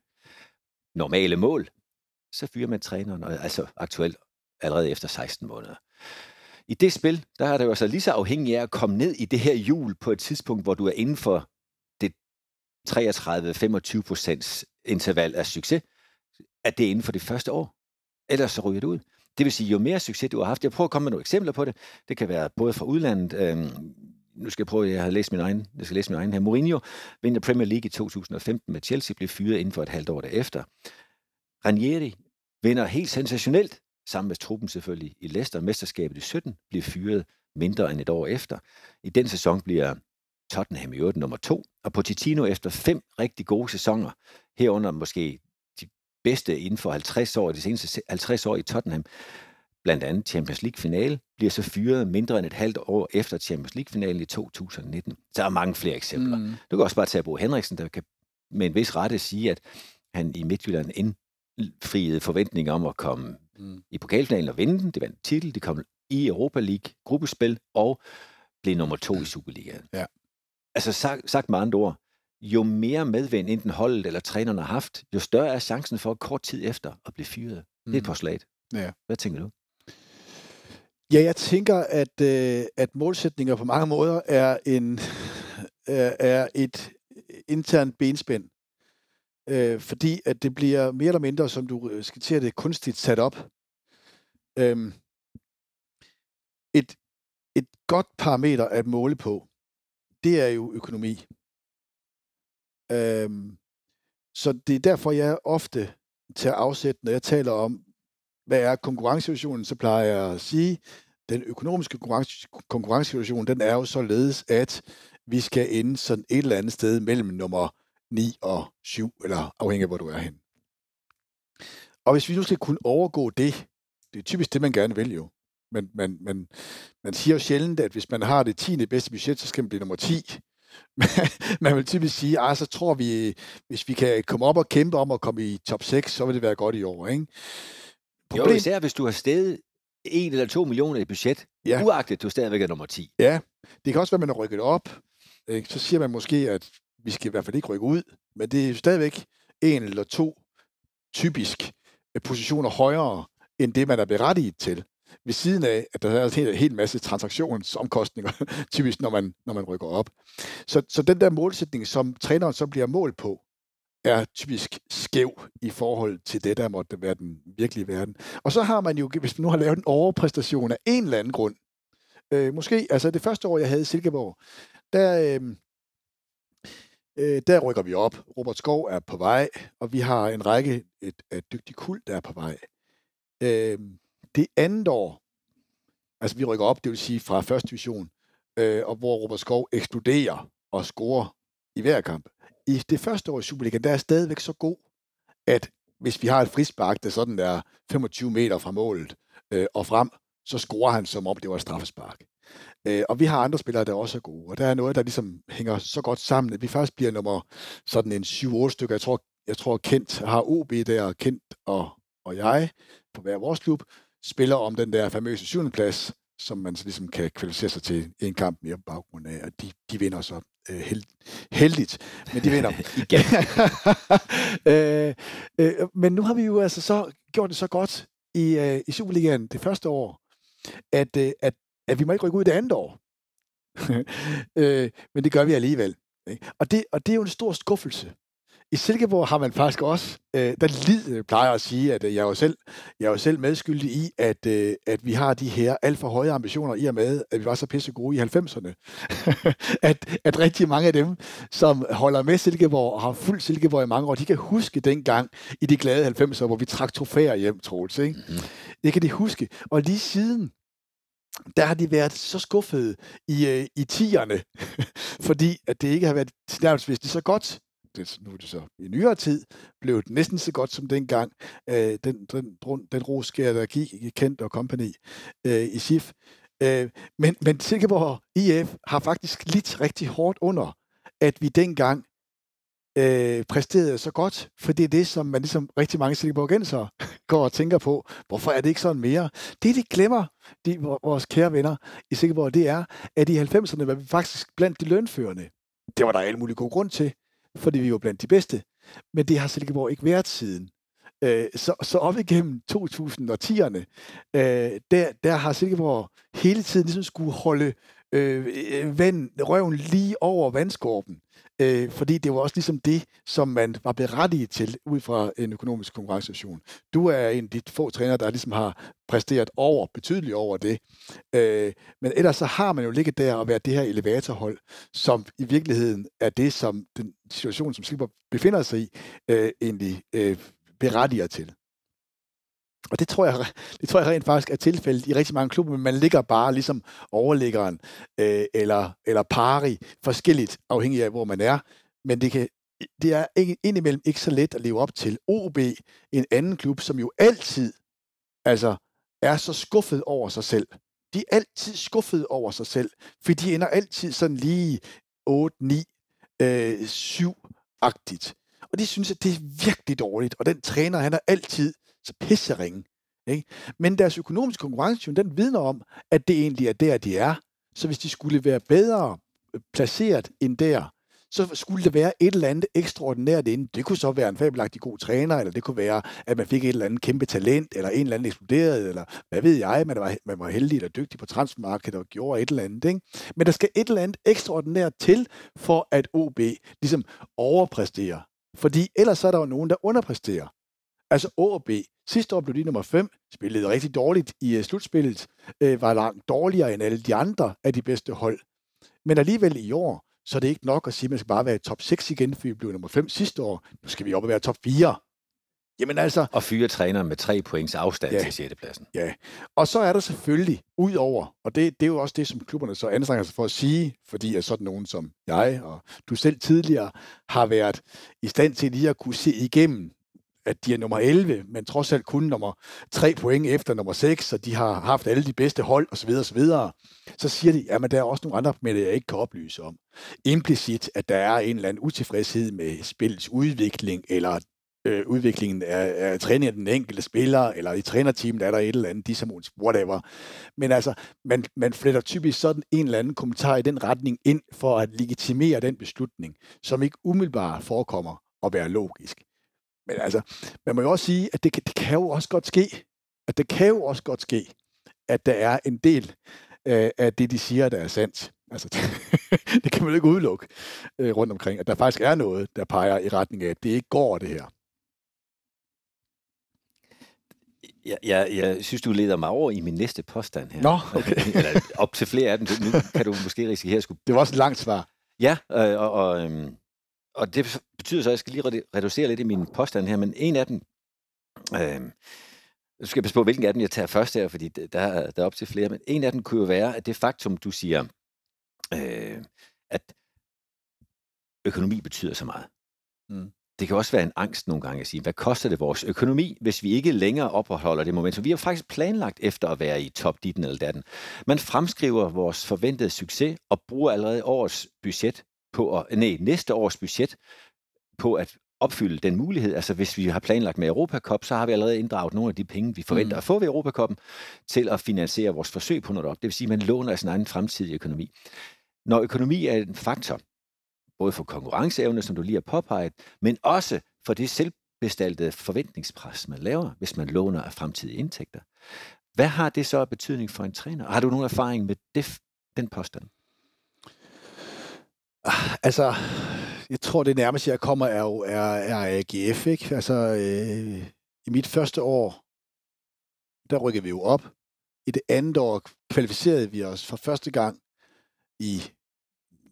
normale mål, så fyrer man træneren, altså aktuelt allerede efter 16 måneder. I det spil, der er det jo altså lige så afhængig af at komme ned i det her hjul på et tidspunkt, hvor du er inden for det 33-25 procents interval af succes, at det er inden for det første år. Ellers så ryger det ud. Det vil sige, jo mere succes du har haft, jeg prøver at komme med nogle eksempler på det. Det kan være både fra udlandet, øhm, nu skal jeg prøve, jeg har læst min egen, jeg skal læse min egen her. Mourinho vinder Premier League i 2015 med Chelsea, blev fyret inden for et halvt år derefter. Ranieri vinder helt sensationelt, sammen med truppen selvfølgelig, i Leicester mesterskabet i 17, bliver fyret mindre end et år efter. I den sæson bliver Tottenham i øvrigt nummer to, og Pochettino efter fem rigtig gode sæsoner, herunder måske de bedste inden for 50 år, de seneste 50 år i Tottenham, blandt andet Champions League-finale, bliver så fyret mindre end et halvt år efter Champions League-finalen i 2019. Så er mange flere eksempler. Mm. Mm. Du kan også bare tage Bo Henriksen, der kan med en vis rette sige, at han i Midtjylland indfriede forventninger om at komme Mm. i pokalfinalen og vinde den. Det vandt titel, de kom i Europa League gruppespil og blev nummer to i Superligaen. Ja. Altså sagt, sagt med andre ord, jo mere medvind enten holdet eller træneren har haft, jo større er chancen for kort tid efter at blive fyret. Mm. Det er et Mm. postulat. Ja. Hvad tænker du? Ja, jeg tænker, at, øh, at målsætninger på mange måder er, en, er et internt benspænd øh, fordi at det bliver mere eller mindre, som du øh, skitserer det, kunstigt sat op. Øhm, et, et godt parameter at måle på, det er jo økonomi. Øhm, så det er derfor, jeg ofte tager afsæt, når jeg taler om, hvad er konkurrencesituationen, så plejer jeg at sige, den økonomiske konkurrence, konkurrencesituation, den er jo således, at vi skal ende sådan et eller andet sted mellem nummer 9 og 7, eller afhængig af, hvor du er hen. Og hvis vi nu skal kunne overgå det, det er typisk det, man gerne vil jo, men man, man, man siger jo sjældent, at hvis man har det 10. bedste budget, så skal man blive nummer 10. man vil typisk sige, at så tror vi, hvis vi kan komme op og kæmpe om at komme i top 6, så vil det være godt i år. Ikke? Problem... Jo, især hvis du har stedet 1 eller 2 millioner i budget, ja. uagtet du stadigvæk er nummer 10. Ja, det kan også være, at man har rykket op. Ikke? Så siger man måske, at vi skal i hvert fald ikke rykke ud, men det er stadigvæk en eller to typisk øh, positioner højere, end det, man er berettiget til ved siden af, at der er en hel, hel masse transaktionsomkostninger, typisk når man, når man rykker op. Så, så den der målsætning, som træneren så bliver målt på, er typisk skæv i forhold til det, der måtte være den virkelige verden. Og så har man jo, hvis man nu har lavet en overpræstation af en eller anden grund, øh, måske, altså det første år, jeg havde i Silkeborg, der, øh, øh, der rykker vi op. Robert Skov er på vej, og vi har en række et, et dygtig kul, der er på vej. Øh, det andet år, altså vi rykker op, det vil sige fra første division, øh, og hvor Robert Skov eksploderer og scorer i hver kamp. I det første år i Superligaen, der er stadigvæk så god, at hvis vi har et frispark, der sådan er 25 meter fra målet øh, og frem, så scorer han som om det var et straffespark. Øh, og vi har andre spillere, der også er gode, og der er noget, der ligesom hænger så godt sammen, at vi først bliver nummer sådan en 7-8 stykker. Jeg tror, jeg tror Kent har OB der, Kent og, og jeg på hver vores klub, spiller om den der famøse syvende plads, som man så ligesom kan kvalificere sig til en kamp mere på baggrund af, og de, de vinder så øh, held, heldigt, men de vinder. øh, øh, men nu har vi jo altså så gjort det så godt i, øh, i Superligaen det første år, at, øh, at, at vi må ikke rykke ud det andet år. øh, men det gør vi alligevel. Ikke? Og, det, og det er jo en stor skuffelse. I Silkeborg har man faktisk også, øh, der lid, plejer at sige, at øh, jeg er jo selv, jeg er jo selv medskyldig i, at, øh, at vi har de her alt for høje ambitioner i og med, at vi var så pisse gode i 90'erne. at, at rigtig mange af dem, som holder med Silkeborg og har fuldt Silkeborg i mange år, de kan huske dengang i de glade 90'er, hvor vi trak trofæer hjem, Troels. Ikke? Mm. Det kan de huske. Og lige siden, der har de været så skuffede i, øh, i tierne, fordi at det ikke har været nærmest så godt det, nu er det så i nyere tid, blev det næsten så godt som dengang, øh, den, den, den roskær, der gik i Kent og Company øh, i SIF. Øh, men, men Silkeborg IF har faktisk lidt rigtig hårdt under, at vi dengang øh, præsterede så godt, for det er det, som man ligesom rigtig mange silkeborgenser går og tænker på. Hvorfor er det ikke sådan mere? Det, de glemmer, de, vores kære venner i Silkeborg, det er, at i 90'erne var vi faktisk blandt de lønførende. Det var der alle mulige gode grund til fordi vi var blandt de bedste. Men det har Silkeborg ikke været siden. Øh, så, så op igennem 2010'erne, øh, der, der har Silkeborg hele tiden ligesom skulle holde øh, øh vand, røven lige over vandskorben. Øh, fordi det var også ligesom det, som man var berettiget til ud fra en økonomisk konkurrencestation. Du er en af de få trænere, der ligesom har præsteret over, betydeligt over det. Øh, men ellers så har man jo ligget der og været det her elevatorhold, som i virkeligheden er det, som den situation, som Skipper befinder sig i, øh, egentlig øh, berettiger til. Og det tror, jeg, det tror jeg rent faktisk er tilfældet i rigtig mange klubber, men man ligger bare ligesom overliggeren øh, eller, eller pari forskelligt, afhængig af, hvor man er. Men det, kan, det er ikke, indimellem ikke så let at leve op til. OB, en anden klub, som jo altid altså, er så skuffet over sig selv. De er altid skuffet over sig selv, for de ender altid sådan lige 8, 9, øh, 7-agtigt. Og de synes, at det er virkelig dårligt, og den træner, han er altid så pisseringe. Ikke? Men deres økonomiske konkurrence, den vidner om, at det egentlig er der, de er. Så hvis de skulle være bedre øh, placeret end der, så skulle der være et eller andet ekstraordinært inde. Det kunne så være en fabelagtig god træner, eller det kunne være, at man fik et eller andet kæmpe talent, eller en eller anden eksploderede, eller hvad ved jeg, man var, man var heldig eller dygtig på transfermarkedet og gjorde et eller andet. Ikke? Men der skal et eller andet ekstraordinært til, for at OB ligesom overpræsterer Fordi ellers er der jo nogen, der underpræsterer. Altså OB. Sidste år blev de nummer 5, spillede rigtig dårligt i uh, slutspillet, uh, var langt dårligere end alle de andre af de bedste hold. Men alligevel i år, så er det ikke nok at sige, at man skal bare være i top 6 igen, for vi blev nummer 5 sidste år. Nu skal vi op og være top 4. Jamen altså... Og fyre træneren med tre points afstand Ja. til 6. pladsen. Ja, og så er der selvfølgelig ud over, og det, det er jo også det, som klubberne så anstrenger sig for at sige, fordi at sådan nogen som jeg og du selv tidligere har været i stand til lige at kunne se igennem, at de er nummer 11, men trods alt kun nummer 3 point efter nummer 6, og de har haft alle de bedste hold osv. osv. Så siger de, at der er også nogle andre med jeg ikke kan oplyse om. Implicit, at der er en eller anden utilfredshed med spillets udvikling, eller øh, udviklingen af, af træningen af den enkelte spiller, eller i trænerteamet er der et eller andet, disharmonisk, whatever. Men altså, man, man fletter typisk sådan en eller anden kommentar i den retning ind, for at legitimere den beslutning, som ikke umiddelbart forekommer at være logisk. Men altså, man må jo også sige, at det, kan- det kan jo også godt ske, at det kan jo også godt ske, at der er en del øh, af det, de siger, der er sandt. Altså, det kan man jo ikke udelukke øh, rundt omkring, at der faktisk er noget, der peger i retning af, at det ikke går, det her. Jeg, jeg, jeg synes, du leder mig over i min næste påstand her. Nå, okay. Eller op til flere af dem. Nu kan du måske risikere at skulle... Det var også et langt svar. Ja, øh, og, og, øhm, og det betyder så, at jeg skal lige redu- reducere lidt i min påstand her, men en af dem... Øh, nu skal jeg passe på, hvilken af dem jeg tager først her, fordi der, er- der er op til flere, men en af dem kunne jo være, at det faktum, du siger, øh, at økonomi betyder så meget. Mm. Det kan også være en angst nogle gange at sige, hvad koster det vores økonomi, hvis vi ikke længere opretholder det momentum? Vi har faktisk planlagt efter at være i top ditten eller datten. Man fremskriver vores forventede succes og bruger allerede årets budget på at, nej, næste års budget på at opfylde den mulighed. Altså hvis vi har planlagt med Europacup, så har vi allerede inddraget nogle af de penge, vi forventer Mm. at få ved Europacupen, til at finansiere vores forsøg på noget op. Det vil sige, at man låner af sin egen fremtidige økonomi. Når økonomi er en faktor, både for konkurrenceevne, som du lige har påpeget, men også for det selvbestaltede forventningspres, man laver, hvis man låner af fremtidige indtægter. Hvad har det så af betydning for en træner? Har du nogen erfaring med det, den påstand? Altså, jeg tror, det nærmeste, jeg kommer, er jo er, er AGF, ikke? Altså, øh, i mit første år, der rykkede vi jo op. I det andet år kvalificerede vi os for første gang i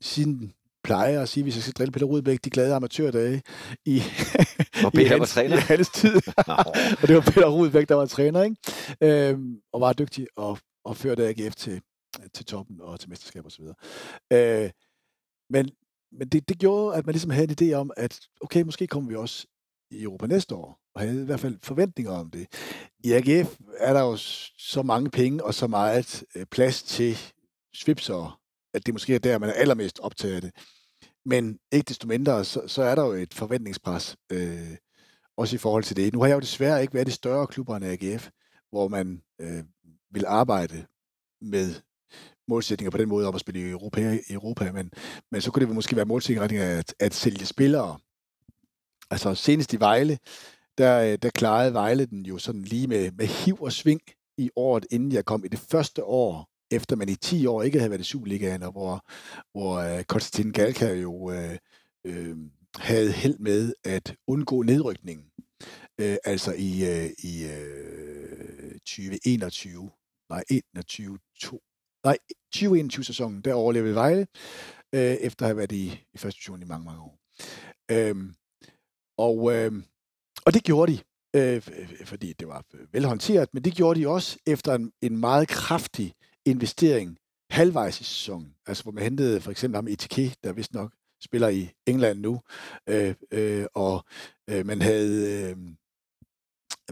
siden plejer at sige, hvis jeg skal drille Peter Rudbæk, de glade amatørdage i, Hvor i Peter var hans- træner? I hans tid. Og det var Peter Rudbæk, der var træner, ikke? Øhm, og var dygtig og, og førte AGF til, til toppen og til mesterskab osv. Øh, men men det, det gjorde, at man ligesom havde en idé om, at okay, måske kommer vi også i Europa næste år, og havde i hvert fald forventninger om det. I AGF er der jo så mange penge og så meget øh, plads til svipser, at det måske er der, man er allermest optaget af det. Men ikke desto mindre, så, så er der jo et forventningspres, øh, også i forhold til det. Nu har jeg jo desværre ikke været i større klubber end AGF, hvor man øh, vil arbejde med målsætninger på den måde om at spille i Europa, i Europa men, men så kunne det måske være målsætninger at, at sælge spillere. Altså senest i Vejle, der, øh, der klarede Vejle den jo sådan lige med, med hiv og sving i året, inden jeg kom i det første år, efter man i 10 år ikke havde været i Superligaen, og hvor, hvor uh, Konstantin Galka jo uh, uh, havde held med at undgå nedrykningen. Uh, altså i, uh, i uh, 2021, nej, 21, 2, nej, 2021 sæsonen, der overlevede Vejle, øh, efter at have været i, i første division i mange, mange år. Øhm, og, øh, og det gjorde de, øh, fordi det var øh, velhåndteret, men det gjorde de også efter en, en meget kraftig investering halvvejs i sæsonen. Altså hvor man hentede for eksempel ham Etike, der vist nok spiller i England nu, øh, øh, og øh, man havde øh,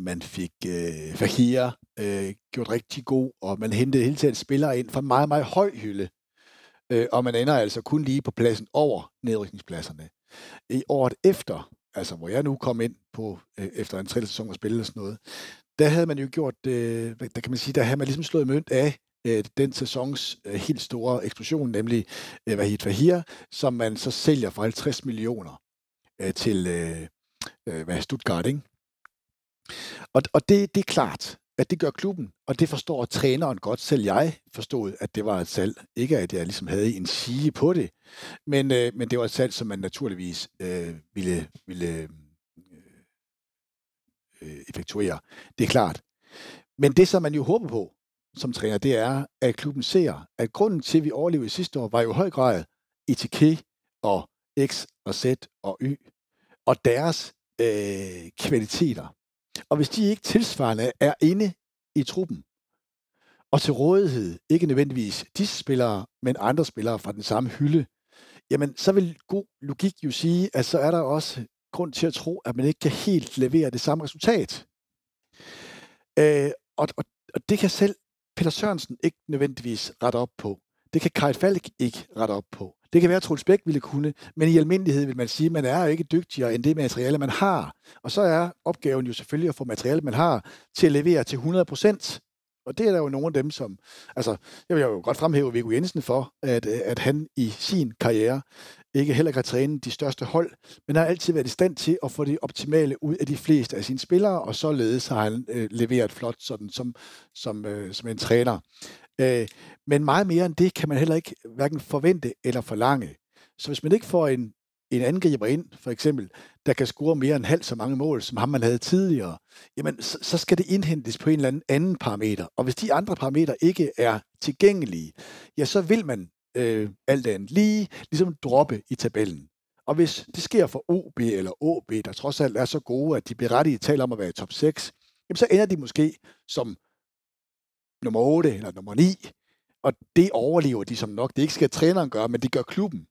man fik øh, Fahir øh, gjort rigtig god, og man hentede hele tiden spillere ind fra meget, meget høj hylde. Øh, og man ender altså kun lige på pladsen over nedrykningspladserne. I året efter, altså hvor jeg nu kom ind på, øh, efter en tredje sæson og spille og sådan noget, der havde man jo gjort, øh, der kan man sige, der havde man ligesom slået mønt af øh, den sæsons øh, helt store eksplosion, nemlig øh, Vahid Fahir, som man så sælger for 50 millioner øh, til øh, øh, hvad, Stuttgart, ikke? Og, og det, det er klart, at det gør klubben, og det forstår træneren godt. Selv jeg forstod, at det var et salg. Ikke at jeg ligesom havde en sige på det, men, øh, men det var et salg, som man naturligvis øh, ville, ville øh, øh effektuere. Det er klart. Men det, som man jo håber på som træner, det er, at klubben ser, at grunden til, at vi overlevede sidste år, var jo i høj grad ITK og X og Z og Y og deres øh, kvaliteter. Og hvis de ikke tilsvarende er inde i truppen, og til rådighed, ikke nødvendigvis disse spillere, men andre spillere fra den samme hylde, jamen så vil god logik jo sige, at så er der også grund til at tro, at man ikke kan helt levere det samme resultat. Øh, og, og, og det kan selv Peter Sørensen ikke nødvendigvis rette op på. Det kan Kai Falk ikke rette op på. Det kan være, at Troels Bæk ville kunne, men i almindelighed vil man sige, at man er ikke dygtigere end det materiale, man har. Og så er opgaven jo selvfølgelig at få materialet, man har, til at levere til 100 procent. Og det er der jo nogle af dem, som... Altså, jeg vil jo godt fremhæve Viggo Jensen for, at, at han i sin karriere ikke heller kan træne de største hold, men har altid været i stand til at få det optimale ud af de fleste af sine spillere, og således har han øh, leveret flot sådan, som, som, øh, som en træner. Øh, men meget mere end det kan man heller ikke hverken forvente eller forlange. Så hvis man ikke får en, en angriber ind, for eksempel, der kan score mere end halvt så mange mål, som ham man havde tidligere, jamen så, så skal det indhentes på en eller anden anden parameter. Og hvis de andre parametre ikke er tilgængelige, ja, så vil man øh, alt andet lige ligesom droppe i tabellen. Og hvis det sker for OB eller OB, der trods alt er så gode, at de berettiget taler om at være i top 6, jamen så ender de måske som nummer 8 eller nummer 9, og det overlever de som nok. Det ikke skal træneren gøre, men det gør klubben.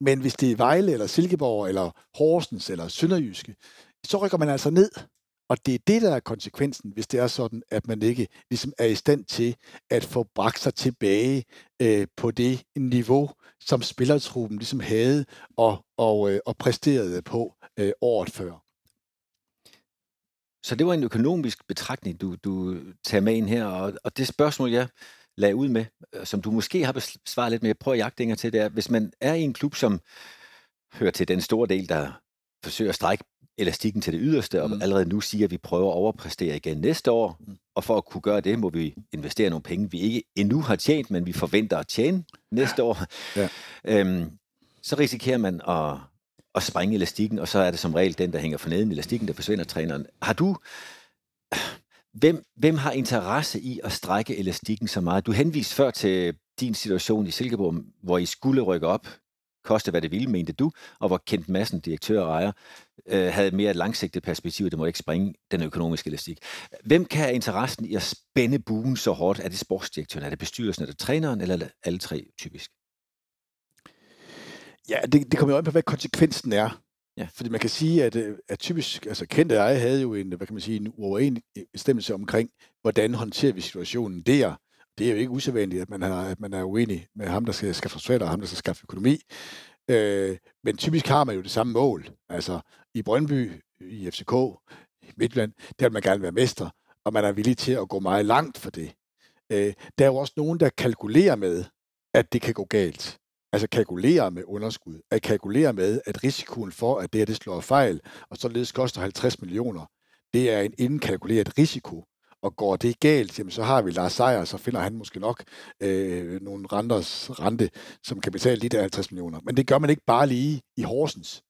Men hvis det er Vejle eller Silkeborg eller Horsens eller Sønderjyske, så rykker man altså ned. Og det er det, der er konsekvensen, hvis det er sådan, at man ikke ligesom er i stand til at få bragt sig tilbage øh, på det niveau, som spillertruppen ligesom havde og, og, øh, og præsterede på øh, året før. Så det var en økonomisk betragtning, du, du tager med ind her, og, og det spørgsmål, jeg lagde ud med, øh, som du måske har besvaret lidt, men jeg prøver at jagte til, det er, hvis man er i en klub, som hører til den store del, der forsøger at strække elastikken til det yderste, og mm. allerede nu siger, at vi prøver at overpræstere igen næste år, mm. og for at kunne gøre det, må vi investere nogle penge, vi ikke endnu har tjent, men vi forventer at tjene næste år. Ja. Øhm, så risikerer man at, at springe elastikken, og så er det som regel den, der hænger for neden elastikken, der forsvinder træneren. Har du... Hvem, hvem har interesse i at strække elastikken så meget? Du henviste før til din situation i Silkeborg, hvor I skulle rykke op koste hvad det ville, mente du, og hvor Kent Madsen, direktør og ejer, øh, havde mere et langsigtet perspektiv, det må ikke springe den økonomiske elastik. Hvem kan have interessen i at spænde buen så hårdt? Er det sportsdirektøren, er det bestyrelsen, er det træneren, eller alle tre typisk? Ja, det, det kommer jo an på, hvad konsekvensen er. Ja. Fordi man kan sige, at, øh, at typisk, altså Kent og jeg havde jo en, hvad kan man sige, en uoverensstemmelse omkring, hvordan håndterer vi situationen der det er jo ikke usædvanligt, at man er, at man er uenig med ham, der skal skaffe resultater, og ham, der skal skaffe økonomi. Øh, men typisk har man jo det samme mål. Altså i Brøndby, i FCK, i Midtland, der vil man gerne være mester, og man er villig til at gå meget langt for det. Øh, der er jo også nogen, der kalkulerer med, at det kan gå galt. Altså kalkulere med underskud. At kalkulere med, at risikoen for, at det her det slår fejl, og således koster 50 millioner, det er en indkalkuleret risiko og går det galt, jamen, så har vi Lars Seier, så finder han måske nok øh, nogle renters rente, som kan betale de der 50 millioner. Men det gør man ikke bare lige i Horsens.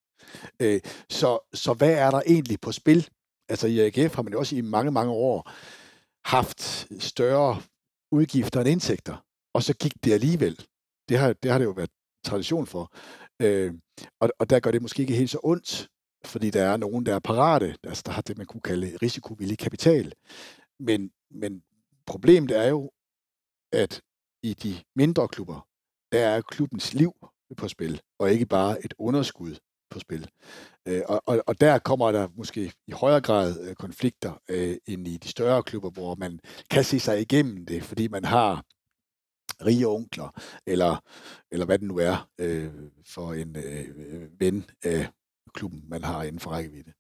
Øh, så, så hvad er der egentlig på spil? Altså i AGF har man jo også i mange, mange år haft større udgifter end indtægter, og så gik det alligevel. Det har, det har det jo været tradition for. Øh, og, og der gør det måske ikke helt så ondt, fordi der er nogen, der er parate, altså der har det, man kunne kalde risikovillig kapital. Men, men problemet er jo, at i de mindre klubber, der er klubbens liv på spil, og ikke bare et underskud på spil. Øh, og, og, og der kommer der måske i højere grad øh, konflikter øh, end i de større klubber, hvor man kan se sig igennem det, fordi man har rige onkler, eller, eller hvad det nu er øh, for en øh, ven af klubben, man har inden for rækkevidde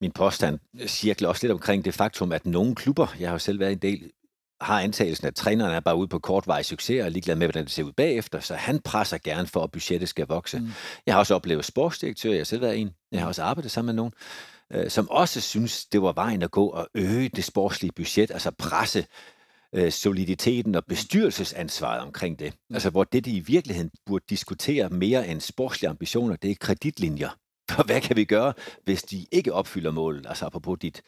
min påstand cirkler også lidt omkring det faktum, at nogle klubber, jeg har jo selv været en del, har antagelsen, at træneren er bare ude på kortvarig succes og ligeglad med, hvordan det ser ud bagefter, så han presser gerne for, at budgettet skal vokse. Mm. Jeg har også oplevet sportsdirektør, jeg har selv været en, jeg har også arbejdet sammen med nogen, øh, som også synes, det var vejen at gå og øge det sportslige budget, altså presse øh, soliditeten og bestyrelsesansvaret omkring det. Mm. Altså hvor det, de i virkeligheden burde diskutere mere end sportslige ambitioner, det er kreditlinjer. For hvad kan vi gøre, hvis de ikke opfylder målet? Altså apropos dit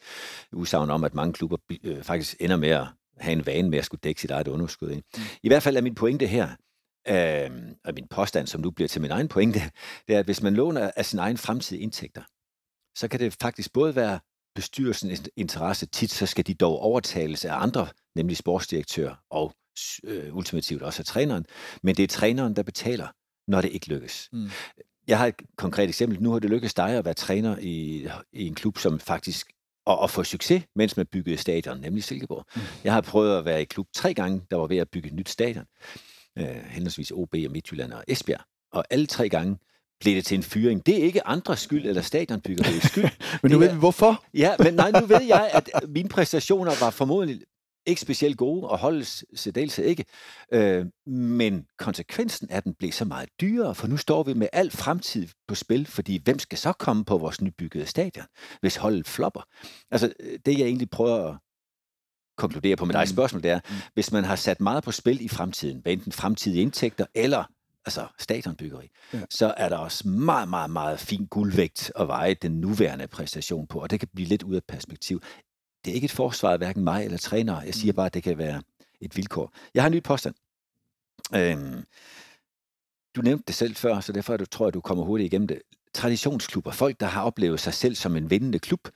udsagn om, at mange klubber øh, faktisk ender med at have en vane med at skulle dække sit eget underskud. Ikke? Mm. I hvert fald er min pointe her, øh, og min påstand, som nu bliver til min egen pointe, det er, at hvis man låner af sin egen fremtidige indtægter, så kan det faktisk både være bestyrelsens interesse, tit så skal de dog overtales af andre, nemlig sportsdirektør og øh, ultimativt også af træneren, men det er træneren, der betaler, når det ikke lykkes. Mm. Jeg har et konkret eksempel. Nu har det lykkedes dig at være træner i, i en klub, som faktisk og, at få succes, mens man byggede stadion, nemlig Silkeborg. Mm. Jeg har prøvet at være i klub tre gange, der var ved at bygge et nyt stadion, øh, henholdsvis OB og Midtjylland og Esbjerg. Og alle tre gange blev det til en fyring. Det er ikke andres skyld eller stadionbyggeriets skyld. men nu ved vi hvorfor. Ja, men nej, nu ved jeg, at mine præstationer var formodentlig ikke specielt gode, og holdes særdeles ikke. Øh, men konsekvensen af den blev så meget dyrere, for nu står vi med al fremtid på spil, fordi hvem skal så komme på vores nybyggede stadion, hvis holdet flopper? Altså, det jeg egentlig prøver at konkludere på med dig mm. spørgsmål, det er, mm. hvis man har sat meget på spil i fremtiden, hvad enten fremtidige indtægter eller altså stadionbyggeri, ja. så er der også meget, meget, meget fin guldvægt at veje den nuværende præstation på, og det kan blive lidt ud af perspektiv det er ikke et forsvar hverken mig eller træner. Jeg siger mm. bare, at det kan være et vilkår. Jeg har en ny påstand. Øhm, du nævnte det selv før, så derfor tror jeg, du kommer hurtigt igennem det. Traditionsklubber, folk, der har oplevet sig selv som en vindende klub,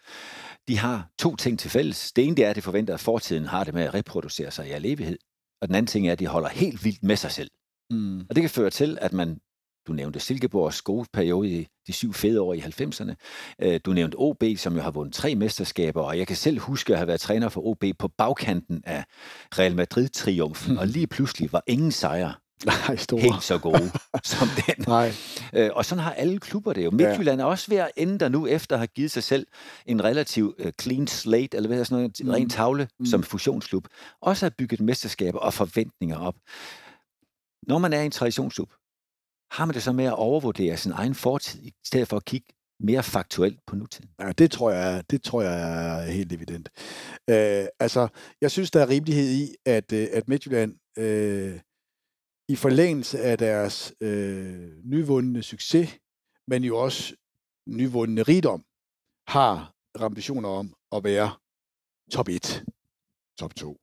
de har to ting til fælles. Det ene det er, at de forventer, at fortiden har det med at reproducere sig i al evighed. Og den anden ting er, at de holder helt vildt med sig selv. Mm. Og det kan føre til, at man du nævnte Silkeborgs gode periode i de syv fede år i 90'erne. Øh, du nævnte OB, som jo har vundet tre mesterskaber, og jeg kan selv huske at have været træner for OB på bagkanten af Real Madrid-triumfen, mm. og lige pludselig var ingen sejre Nej, store. helt så gode som den. Nej. Øh, og sådan har alle klubber det jo. Midtjylland er også ved at ende der nu, efter at have givet sig selv en relativ uh, clean slate, eller hvad sådan noget, mm. ren tavle mm. som fusionsklub. Også har bygget mesterskaber og forventninger op. Når man er i en traditionsklub, har man det så med at overvurdere sin egen fortid, i stedet for at kigge mere faktuelt på nutiden? Ja, det tror jeg, det tror jeg er helt evident. Øh, altså, jeg synes, der er rimelighed i, at, øh, at Midtjylland øh, i forlængelse af deres øh, nyvundne succes, men jo også nyvundne rigdom, har ambitioner om at være top 1, top 2.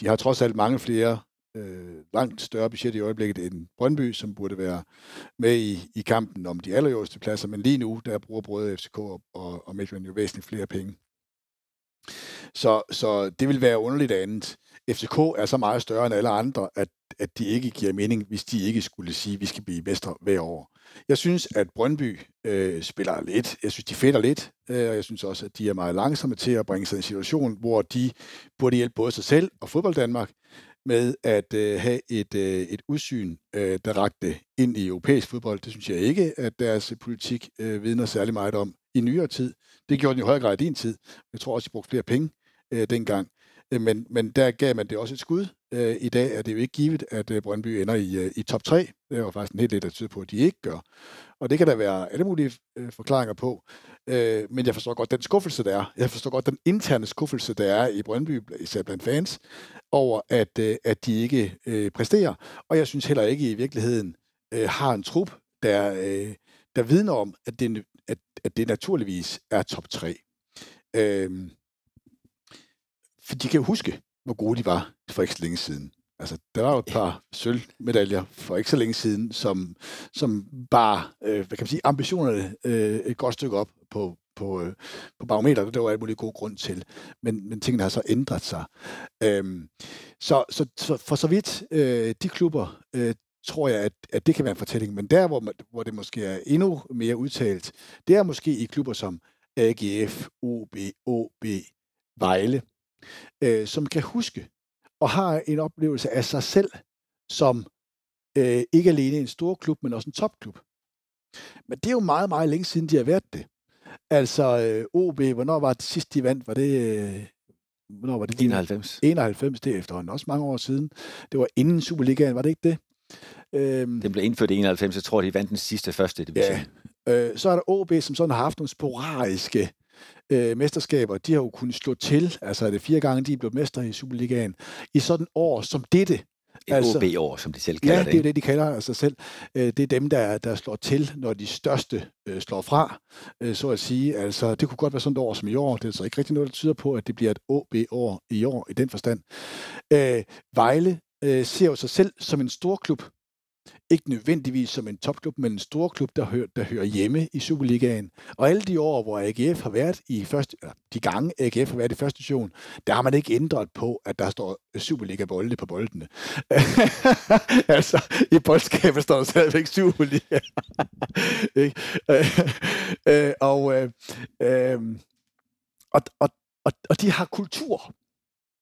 De har trods alt mange flere øh, langt større budget i øjeblikket end Brøndby, som burde være med i, i kampen om de allerøverste pladser. Men lige nu, der bruger både FCK og, og, og Midtjylland jo væsentligt flere penge. Så, så det vil være underligt andet. FCK er så meget større end alle andre, at, at de ikke giver mening, hvis de ikke skulle sige, at vi skal blive mestre hver år. Jeg synes, at Brøndby øh, spiller lidt. Jeg synes, de fætter lidt. Øh, og jeg synes også, at de er meget langsomme til at bringe sig i en situation, hvor de burde hjælpe både sig selv og fodbold Danmark med at øh, have et, øh, et udsyn, øh, der rakte ind i europæisk fodbold. Det synes jeg ikke, at deres politik øh, vidner særlig meget om i nyere tid. Det gjorde den i højere grad i din tid. Jeg tror også, de brugte flere penge øh, dengang. Øh, men, men der gav man det også et skud. Øh, I dag er det jo ikke givet, at øh, Brøndby ender i, øh, i top 3. Det er jo faktisk en helt del, der tyder på, at de ikke gør. Og det kan der være alle mulige øh, forklaringer på. Øh, men jeg forstår godt den skuffelse, der er. Jeg forstår godt den interne skuffelse, der er i Brøndby, især blandt fans, over at, øh, at de ikke øh, præsterer. Og jeg synes heller ikke i virkeligheden øh, har en trup, der, øh, der vidner om, at det, at, at det naturligvis er top 3. Øh, for de kan jo huske, hvor gode de var for ikke så længe siden. Altså, der var jo et par sølvmedaljer for ikke så længe siden, som, som bare, øh, hvad kan man sige, ambitionerne øh, et godt stykke op på, på, øh, på barometer, Det var alt muligt god grund til. Men, men tingene har så ændret sig. Øhm, så, så, så for så vidt øh, de klubber, øh, tror jeg, at, at det kan være en fortælling. Men der, hvor, man, hvor det måske er endnu mere udtalt, det er måske i klubber som AGF, OB, OB, Vejle, øh, som kan huske og har en oplevelse af sig selv som øh, ikke alene en stor klub, men også en topklub. Men det er jo meget, meget længe siden, de har været det. Altså øh, OB, hvornår var det sidst, de vandt? Var det øh, hvornår var det? 91. 91, det er efterhånden også mange år siden. Det var inden Superligaen, var det ikke det? Øhm, den blev indført i 91, jeg tror, de vandt den sidste første division. Ja. Øh, så er der OB, som sådan har haft nogle sporadiske øh, mesterskaber. De har jo kunnet slå til, altså er det fire gange, de er blevet mestre i Superligaen, i sådan år som dette. Et altså, OB-år, som de selv kalder ja, det. det er det, de kalder sig selv. Øh, det er dem, der, der slår til, når de største øh, slår fra, øh, så at sige. Altså, det kunne godt være sådan et år som i år. Det er så ikke rigtig noget, der tyder på, at det bliver et OB-år i år, i den forstand. Øh, Vejle øh, ser jo sig selv som en stor klub ikke nødvendigvis som en topklub, men en stor klub, der, hører, der hører hjemme i Superligaen. Og alle de år, hvor AGF har været i første, de gange AGF har været i første division, der har man ikke ændret på, at der står Superliga-bolde på boldene. altså, i boldskabet står der stadigvæk Superliga. ikke? Øh, øh, og, øh, øh, og, og, og, og de har kultur.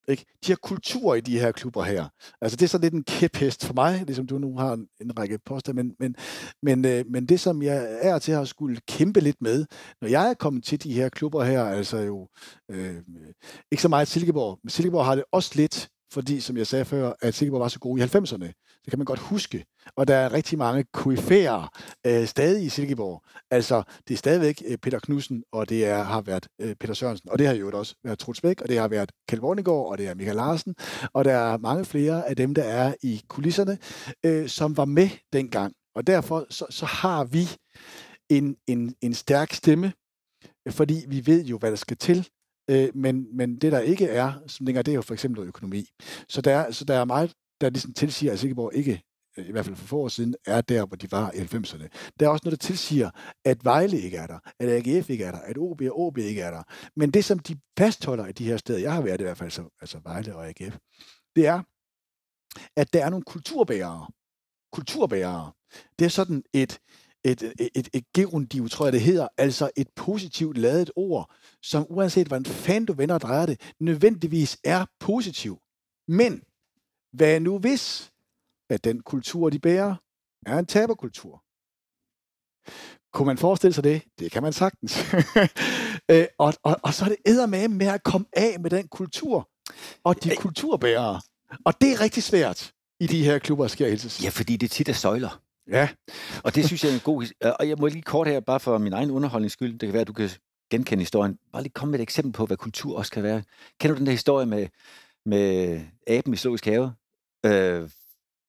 Ikke? De har kultur i de her klubber her. Altså det er så lidt en kæphest for mig, ligesom du nu har en, en række poster, men, men, men, øh, men det som jeg er til at skulle kæmpe lidt med, når jeg er kommet til de her klubber her, altså jo øh, ikke så meget Silkeborg, men Silkeborg har det også lidt fordi, som jeg sagde før, at Silkeborg var så god i 90'erne. Det kan man godt huske. Og der er rigtig mange kuifærer øh, stadig i Silkeborg. Altså, det er stadigvæk øh, Peter Knudsen, og det er, har været øh, Peter Sørensen, og det har jo også været Truls Bæk, og det har været Kjeld Vornegård, og det er Michael Larsen, og der er mange flere af dem, der er i kulisserne, øh, som var med dengang. Og derfor så, så har vi en, en, en stærk stemme, fordi vi ved jo, hvad der skal til Øh, men, men det, der ikke er, som længere, det er jo for eksempel økonomi. Så der, er, så der er meget, der ligesom tilsiger, at Silkeborg ikke øh, i hvert fald for få år siden, er der, hvor de var i 90'erne. Der er også noget, der tilsiger, at Vejle ikke er der, at AGF ikke er der, at OB og OB ikke er der. Men det, som de fastholder i de her steder, jeg har været i hvert fald, altså, altså Vejle og AGF, det er, at der er nogle kulturbærere. Kulturbærere. Det er sådan et, et, et, et, et gerundiv, tror jeg det hedder, altså et positivt lavet ord, som uanset hvordan fan du vender og drejer det, nødvendigvis er positiv. Men hvad nu hvis, at den kultur, de bærer, er en taberkultur? Kunne man forestille sig det? Det kan man sagtens. øh, og, og, og så er det eddermame med at komme af med den kultur og de kulturbærere. Og det er rigtig svært i de her klubber, skal jeg hilse Ja, fordi det tit er søjler. Ja. og det synes jeg er en god... Og jeg må lige kort her, bare for min egen underholdnings skyld, det kan være, at du kan genkende historien. Bare lige komme med et eksempel på, hvad kultur også kan være. Kender du den der historie med, med aben i Zoologisk Have? Øh,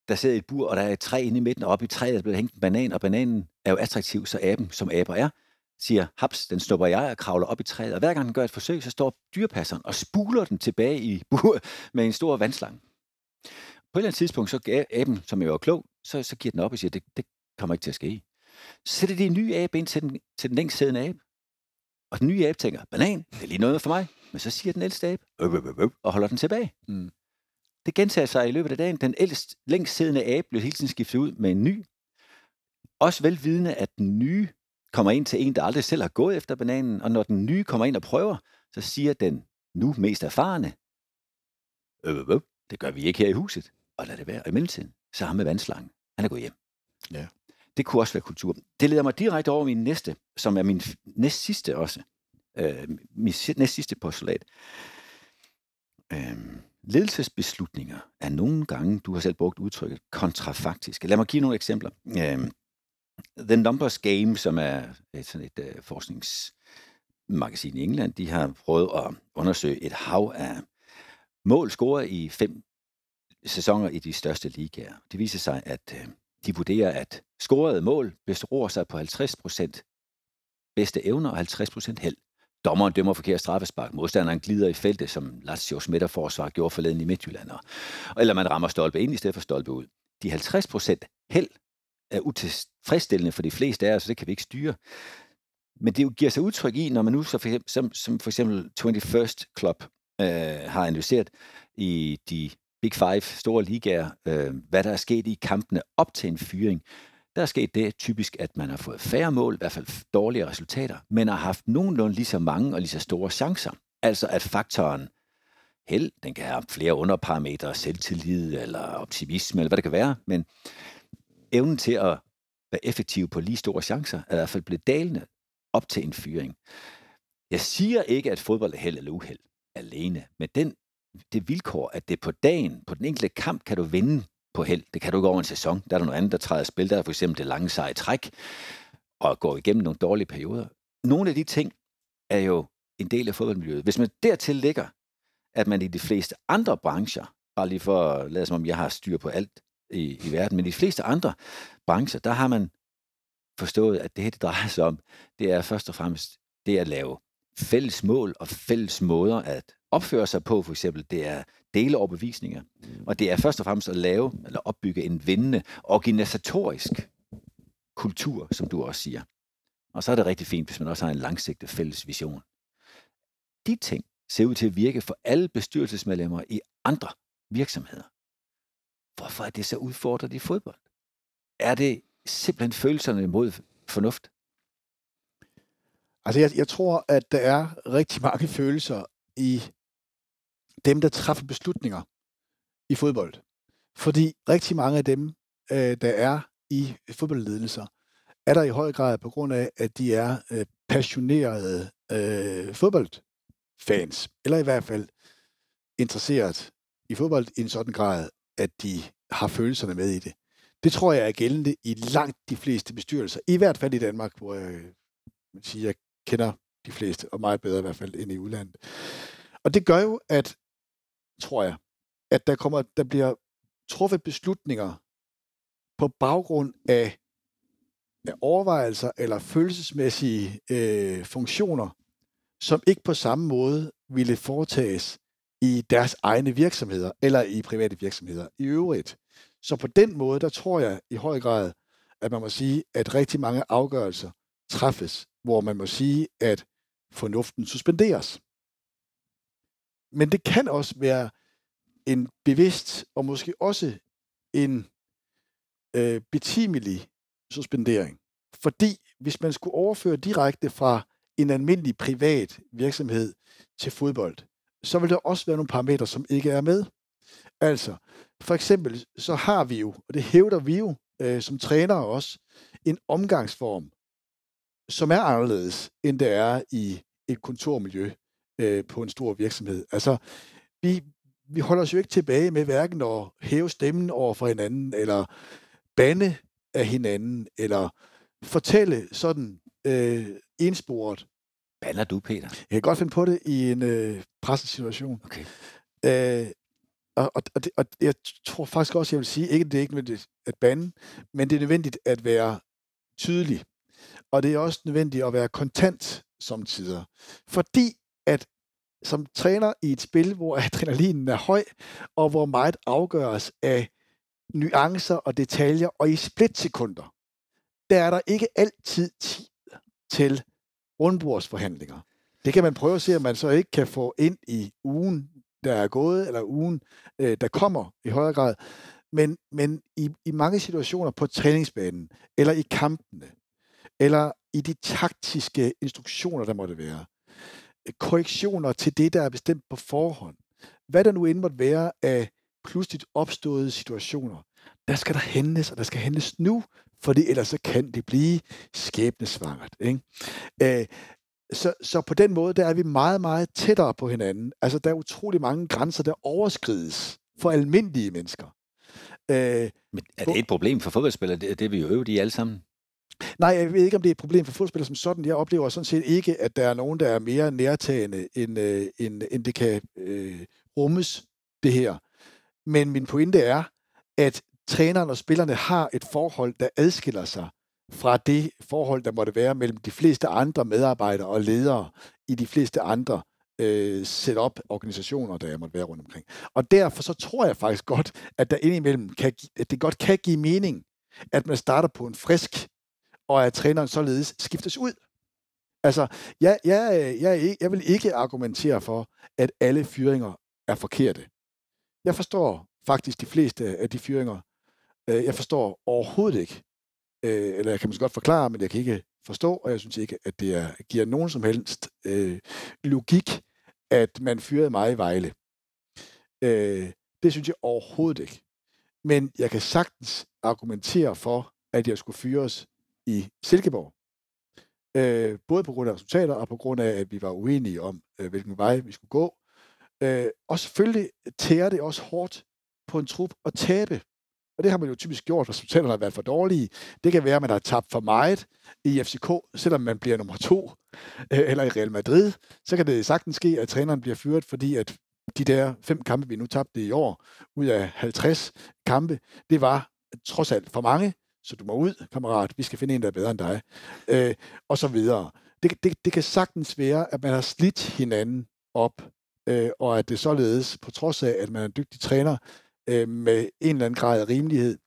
der sidder i et bur, og der er et træ inde i midten, og oppe i træet er blevet hængt en banan, og bananen er jo attraktiv, så aben, som aber er, siger, haps, den snupper jeg og kravler op i træet. Og hver gang den gør et forsøg, så står dyrepasseren og spuler den tilbage i bur med en stor vandslange. På et eller andet tidspunkt, så gav aben, som jo er klog, så, så giver den op og siger, det, det kommer ikke til at ske. Så sætter de en ny abe ind til den, til den længst siddende abe. Og den nye abe tænker, banan, det er lige noget for mig. Men så siger den ældste abe, øp, øp, øp, og holder den tilbage. Mm. Det gentager sig i løbet af dagen. Den ældst, længst siddende abe bliver hele tiden skiftet ud med en ny. Også velvidende, at den nye kommer ind til en, der aldrig selv har gået efter bananen, og når den nye kommer ind og prøver, så siger den nu mest erfarne, øp, øp, øp, det gør vi ikke her i huset. Og lad det være. Og i mellemtiden, så har med vandslangen. Han er gået hjem. Ja. Det kunne også være kultur. Det leder mig direkte over min næste, som er min næst sidste også. Øh, min næst sidste postulat. Øh, ledelsesbeslutninger er nogle gange, du har selv brugt udtrykket, kontrafaktiske. Lad mig give nogle eksempler. Øh, The Numbers Game, som er et, sådan et uh, forskningsmagasin i England, de har prøvet at undersøge et hav af mål scoret i fem sæsoner i de største ligaer. Det viser sig, at øh, de vurderer, at scorede mål beror sig på 50% bedste evner og 50% held. Dommeren dømmer forkert straffespark. Modstanderen glider i feltet, som Lazios midterforsvar gjorde forleden i Midtjylland. Eller man rammer stolpe ind i stedet for stolpe ud. De 50% held er utilfredsstillende for de fleste af os, så det kan vi ikke styre. Men det giver sig udtryk i, når man nu, så for eksempel, som, som for eksempel 21st Club øh, har analyseret i de Big Five, store ligaer, øh, hvad der er sket i kampene op til en fyring. Der er sket det typisk, at man har fået færre mål, i hvert fald dårligere resultater, men har haft nogenlunde lige så mange og lige så store chancer. Altså at faktoren held, den kan have flere underparametre, selvtillid eller optimisme, eller hvad det kan være, men evnen til at være effektiv på lige store chancer, er i hvert fald blevet dalende op til en fyring. Jeg siger ikke, at fodbold er held eller uheld. alene. Men den, det vilkår, at det på dagen, på den enkelte kamp, kan du vinde på held. Det kan du ikke over en sæson. Der er der noget andet, der træder spil. Der er for eksempel det lange seje træk, og går igennem nogle dårlige perioder. Nogle af de ting er jo en del af fodboldmiljøet. Hvis man dertil ligger, at man i de fleste andre brancher, bare lige for at lade som om jeg har styr på alt i, i verden, men i de fleste andre brancher, der har man forstået, at det her, det drejer sig om, det er først og fremmest det at lave fælles mål og fælles måder at opfører sig på, for eksempel, det er dele overbevisninger, og det er først og fremmest at lave eller opbygge en vindende organisatorisk kultur, som du også siger. Og så er det rigtig fint, hvis man også har en langsigtet fælles vision. De ting ser ud til at virke for alle bestyrelsesmedlemmer i andre virksomheder. Hvorfor er det så udfordret i fodbold? Er det simpelthen følelserne imod fornuft? Altså, jeg, jeg tror, at der er rigtig mange følelser i dem, der træffer beslutninger i fodbold. Fordi rigtig mange af dem, øh, der er i fodboldledelser, er der i høj grad på grund af, at de er øh, passionerede øh, fodboldfans, eller i hvert fald interesseret i fodbold i en sådan grad, at de har følelserne med i det. Det tror jeg er gældende i langt de fleste bestyrelser, i hvert fald i Danmark, hvor jeg, man siger, jeg kender de fleste, og meget bedre i hvert fald end i udlandet. Og det gør jo, at, tror jeg, at der, kommer, der bliver truffet beslutninger på baggrund af, af overvejelser eller følelsesmæssige øh, funktioner, som ikke på samme måde ville foretages i deres egne virksomheder eller i private virksomheder i øvrigt. Så på den måde, der tror jeg i høj grad, at man må sige, at rigtig mange afgørelser træffes, hvor man må sige, at fornuften suspenderes. Men det kan også være en bevidst og måske også en øh, betimelig suspendering. Fordi hvis man skulle overføre direkte fra en almindelig privat virksomhed til fodbold, så vil der også være nogle parametre, som ikke er med. Altså, for eksempel, så har vi jo, og det hævder vi jo øh, som trænere også, en omgangsform, som er anderledes, end det er i et kontormiljø øh, på en stor virksomhed. Altså, vi, vi holder os jo ikke tilbage med hverken at hæve stemmen over for hinanden, eller bande af hinanden, eller fortælle sådan øh, ensporet. Bander du, Peter? Jeg kan godt finde på det i en øh, pressesituation. Okay. Øh, og, og, og, det, og jeg tror faktisk også, jeg vil sige, ikke det er ikke nødvendigt at bande, men det er nødvendigt at være tydelig. Og det er også nødvendigt at være kontant som tider. Fordi at som træner i et spil, hvor adrenalinen er høj, og hvor meget afgøres af nuancer og detaljer, og i splitsekunder, der er der ikke altid tid til rundbordsforhandlinger. Det kan man prøve at se, om man så ikke kan få ind i ugen, der er gået, eller ugen, øh, der kommer i højere grad. Men, men i, i mange situationer på træningsbanen, eller i kampene, eller i de taktiske instruktioner, der måtte være, korrektioner til det, der er bestemt på forhånd, hvad der nu end måtte være af pludseligt opståede situationer, der skal der handles, og der skal handles nu, fordi ellers så kan det blive skæbnesvangert. Ikke? Øh, så, så på den måde, der er vi meget, meget tættere på hinanden. Altså, der er utrolig mange grænser, der overskrides for almindelige mennesker. Øh, Men er det et problem for fodboldspillere? Det, det er vi jo øvet i alle sammen. Nej, jeg ved ikke, om det er et problem for fodspillere som sådan. Jeg oplever sådan set ikke, at der er nogen, der er mere nærtagende, end, øh, end, end det kan øh, rummes, det her. Men min pointe er, at træneren og spillerne har et forhold, der adskiller sig fra det forhold, der måtte være mellem de fleste andre medarbejdere og ledere i de fleste andre øh, setup organisationer, der måtte være rundt omkring. Og derfor så tror jeg faktisk godt, at der indimellem kan, at det godt kan give mening, at man starter på en frisk, og at træneren således skiftes ud. Altså, jeg, jeg, jeg, jeg vil ikke argumentere for, at alle fyringer er forkerte. Jeg forstår faktisk de fleste af de fyringer. Øh, jeg forstår overhovedet ikke, øh, eller jeg kan måske godt forklare, men jeg kan ikke forstå, og jeg synes ikke, at det er, giver nogen som helst øh, logik, at man fyrede mig i Vejle. Øh, det synes jeg overhovedet ikke. Men jeg kan sagtens argumentere for, at jeg skulle fyres i Silkeborg. Øh, både på grund af resultater og på grund af, at vi var uenige om, øh, hvilken vej vi skulle gå. Øh, og selvfølgelig tærer det også hårdt på en trup at tabe. Og det har man jo typisk gjort, hvis resultaterne har været for dårlige. Det kan være, at man har tabt for meget i FCK, selvom man bliver nummer to, øh, eller i Real Madrid. Så kan det sagtens ske, at træneren bliver fyret, fordi at de der fem kampe, vi nu tabte i år, ud af 50 kampe, det var trods alt for mange, så du må ud, kammerat, vi skal finde en, der er bedre end dig, øh, og så videre. Det, det, det kan sagtens være, at man har slidt hinanden op, øh, og at det således, på trods af, at man er en dygtig træner, øh, med en eller anden grad af rimelighed,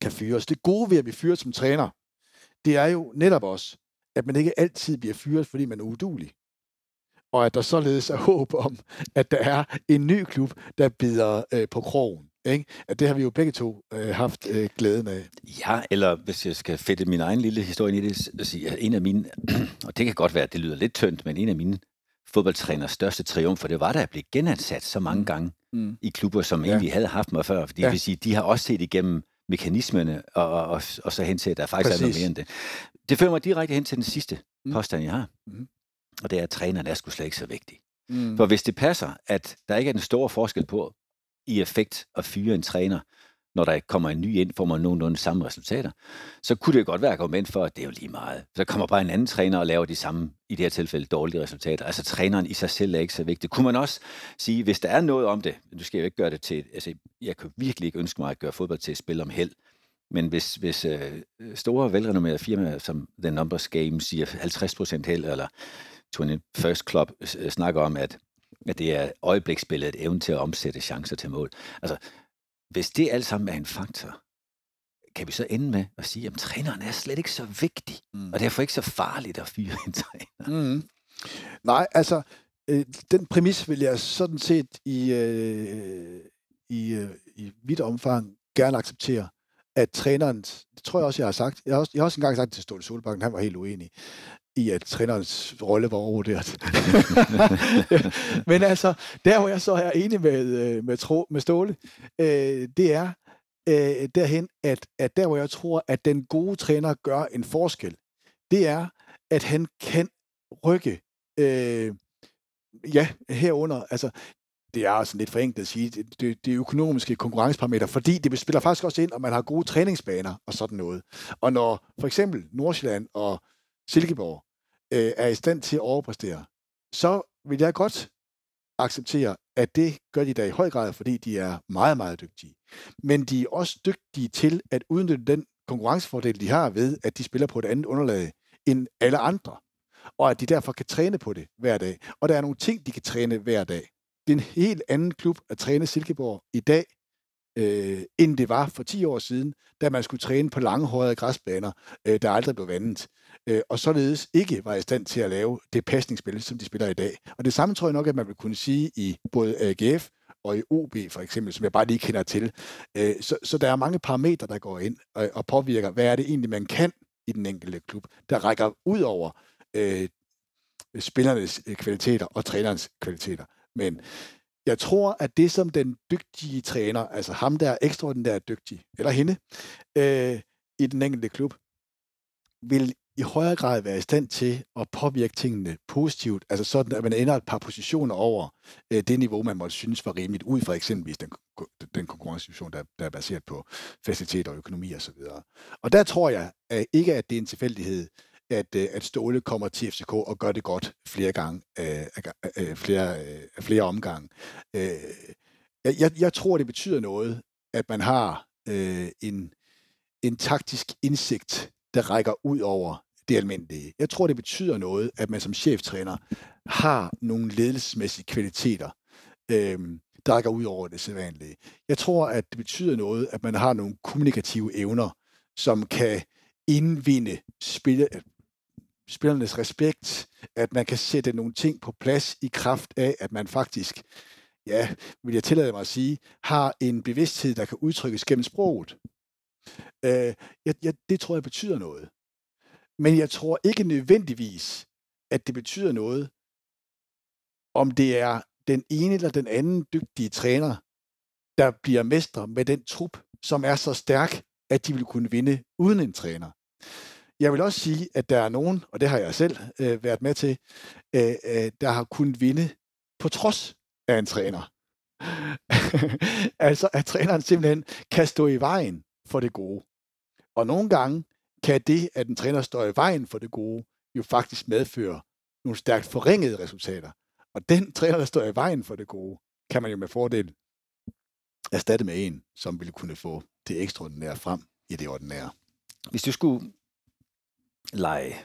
kan fyres. Det gode ved at blive fyret som træner, det er jo netop også, at man ikke altid bliver fyret, fordi man er udulig og at der således er håb om, at der er en ny klub, der bider øh, på krogen. Ikke? At det har vi jo begge to øh, haft øh, glæden af. Ja, eller hvis jeg skal fætte min egen lille historie i det, at sige, en af mine, og det kan godt være, at det lyder lidt tyndt, men en af mine fodboldtræners største triumfer, det var, da jeg blev genansat så mange gange mm. i klubber, som ja. egentlig havde haft mig før. Fordi ja. vil sige, de har også set igennem mekanismerne, og, og, og, og så hen til, at der faktisk Præcis. er noget mere end det. Det fører mig direkte hen til den sidste mm. påstand, jeg har. Mm og det er, at træneren er sgu slet ikke så vigtig. Mm. For hvis det passer, at der ikke er den store forskel på i effekt at fyre en træner, når der kommer en ny ind, får man nogenlunde samme resultater, så kunne det godt være argument for, at det er jo lige meget. Så kommer bare en anden træner og laver de samme, i det her tilfælde, dårlige resultater. Altså træneren i sig selv er ikke så vigtig. Kunne man også sige, hvis der er noget om det, du skal jo ikke gøre det til, altså jeg kan virkelig ikke ønske mig at gøre fodbold til et spil om held, men hvis, hvis øh, store, velrenommerede firmaer som The Numbers Game siger 50% held, eller 21st Club øh, snakker om, at, at det er øjebliksbilledet, evne til at omsætte chancer til mål. Altså, hvis det alt sammen er en faktor, kan vi så ende med at sige, at træneren er slet ikke så vigtig, mm. og derfor ikke så farligt at fyre en træner. Mm. Nej, altså, øh, den præmis vil jeg sådan set i, øh, i, øh, i vidt omfang gerne acceptere, at træneren, det tror jeg også, jeg har sagt, jeg har også, jeg har også engang sagt til Ståle Solbakken, han var helt uenig, i, at trænerens rolle var overvurderet. Men altså, der hvor jeg så er enig med, øh, med, tro, med Ståle, øh, det er øh, derhen, at, at der hvor jeg tror, at den gode træner gør en forskel, det er, at han kan rykke, øh, ja, herunder, altså, det er sådan lidt forenklet at sige, det, det, det økonomiske konkurrenceparameter, fordi det spiller faktisk også ind, om man har gode træningsbaner og sådan noget. Og når for eksempel Nordsjælland og Silkeborg øh, er i stand til at overpræstere, så vil jeg godt acceptere, at det gør de da i høj grad, fordi de er meget, meget dygtige. Men de er også dygtige til at udnytte den konkurrencefordel, de har ved, at de spiller på et andet underlag end alle andre. Og at de derfor kan træne på det hver dag. Og der er nogle ting, de kan træne hver dag. Det er en helt anden klub at træne Silkeborg i dag, øh, end det var for 10 år siden, da man skulle træne på langhårede græsbaner, øh, der aldrig blev vandet, øh, og således ikke var i stand til at lave det pasningsspil, som de spiller i dag. Og det samme tror jeg nok, at man vil kunne sige i både AGF og i OB for eksempel, som jeg bare lige kender til. Øh, så, så der er mange parametre, der går ind og, og påvirker, hvad er det egentlig, man kan i den enkelte klub, der rækker ud over øh, spillernes øh, kvaliteter og trænerens kvaliteter. Men jeg tror, at det som den dygtige træner, altså ham, der er ekstraordinært dygtig, eller hende, øh, i den enkelte klub, vil i højere grad være i stand til at påvirke tingene positivt, altså sådan, at man ender et par positioner over øh, det niveau, man måtte synes var rimeligt, ud fra eksempelvis den, den konkurrencesituation, der, der er baseret på faciliteter og økonomi osv. Og, og der tror jeg at ikke, at det er en tilfældighed, at, øh, at Ståle kommer til FCK og gør det godt flere gange, øh, øh, flere, øh, flere omgange. Øh, jeg, jeg tror, det betyder noget, at man har øh, en, en taktisk indsigt, der rækker ud over det almindelige. Jeg tror, det betyder noget, at man som cheftræner har nogle ledelsesmæssige kvaliteter, øh, der rækker ud over det sædvanlige. Jeg tror, at det betyder noget, at man har nogle kommunikative evner, som kan indvinde spiller, spillernes respekt, at man kan sætte nogle ting på plads i kraft af, at man faktisk, ja, vil jeg tillade mig at sige, har en bevidsthed, der kan udtrykkes gennem sproget. Øh, jeg, jeg, det tror jeg betyder noget. Men jeg tror ikke nødvendigvis, at det betyder noget, om det er den ene eller den anden dygtige træner, der bliver mestre med den trup, som er så stærk, at de vil kunne vinde uden en træner. Jeg vil også sige, at der er nogen, og det har jeg selv øh, været med til, øh, øh, der har kunnet vinde på trods af en træner. altså, at træneren simpelthen kan stå i vejen for det gode. Og nogle gange kan det, at en træner står i vejen for det gode, jo faktisk medføre nogle stærkt forringede resultater. Og den træner, der står i vejen for det gode, kan man jo med fordel erstatte med en, som ville kunne få det ekstraordinære frem i det ordinære. Hvis du skulle lege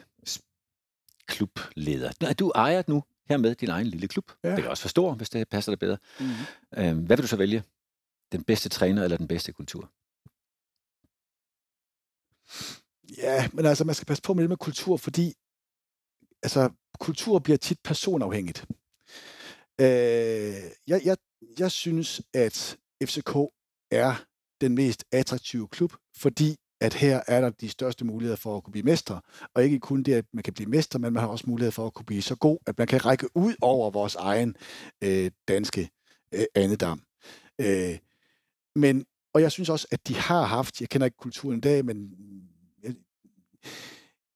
klubleder. Er du ejer nu her med din egen lille klub. Ja. Det kan også for stor, hvis det passer dig bedre. Mm-hmm. Øhm, hvad vil du så vælge? Den bedste træner eller den bedste kultur? Ja, men altså, man skal passe på med det med kultur, fordi altså, kultur bliver tit personafhængigt. Øh, jeg, jeg, jeg synes, at FCK er den mest attraktive klub, fordi at her er der de største muligheder for at kunne blive mestre. Og ikke kun det, at man kan blive mester, men man har også mulighed for at kunne blive så god, at man kan række ud over vores egen øh, danske øh, andedam. Øh, men, og jeg synes også, at de har haft, jeg kender ikke kulturen i dag, men jeg,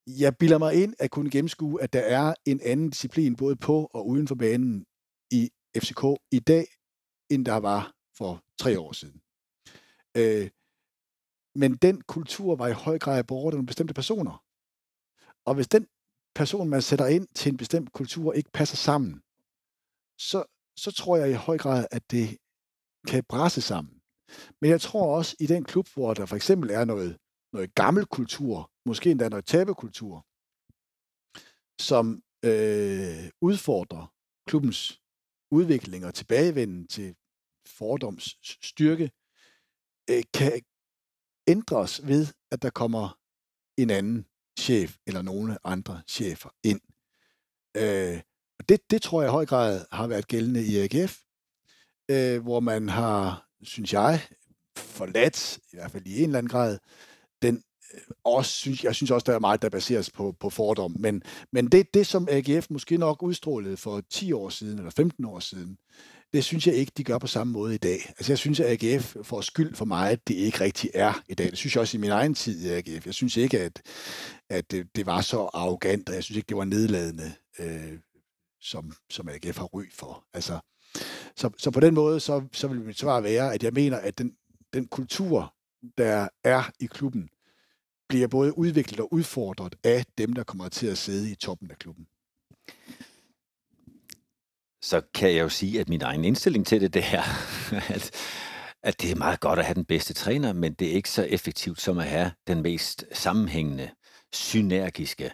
jeg bilder mig ind at kunne gennemskue, at der er en anden disciplin, både på og uden for banen i FCK i dag, end der var for tre år siden. Øh, men den kultur var i høj grad borget af nogle bestemte personer. Og hvis den person, man sætter ind til en bestemt kultur, ikke passer sammen, så, så tror jeg i høj grad, at det kan brasse sammen. Men jeg tror også, i den klub, hvor der for eksempel er noget, noget gammel kultur, måske endda noget tabekultur, som øh, udfordrer klubbens udvikling og tilbagevenden til fordoms styrke, øh, kan, ændres ved, at der kommer en anden chef eller nogle andre chefer ind. Øh, det, det tror jeg i høj grad har været gældende i AGF, øh, hvor man har, synes jeg, forladt, i hvert fald i en eller anden grad, den øh, også, synes, jeg synes også, der er meget, der baseres på, på fordom. Men, men det, det, som AGF måske nok udstrålede for 10 år siden, eller 15 år siden, det synes jeg ikke, de gør på samme måde i dag. Altså jeg synes, at AGF får skyld for mig, at det ikke rigtig er i dag. Det synes jeg også i min egen tid i AGF. Jeg synes ikke, at, at det, det var så arrogant, og jeg synes ikke, det var nedladende, øh, som, som AGF har ry for. Altså, så, så på den måde, så, så vil mit svar være, at jeg mener, at den, den kultur, der er i klubben, bliver både udviklet og udfordret af dem, der kommer til at sidde i toppen af klubben så kan jeg jo sige, at min egen indstilling til det, det er, at, at det er meget godt at have den bedste træner, men det er ikke så effektivt som at have den mest sammenhængende, synergiske,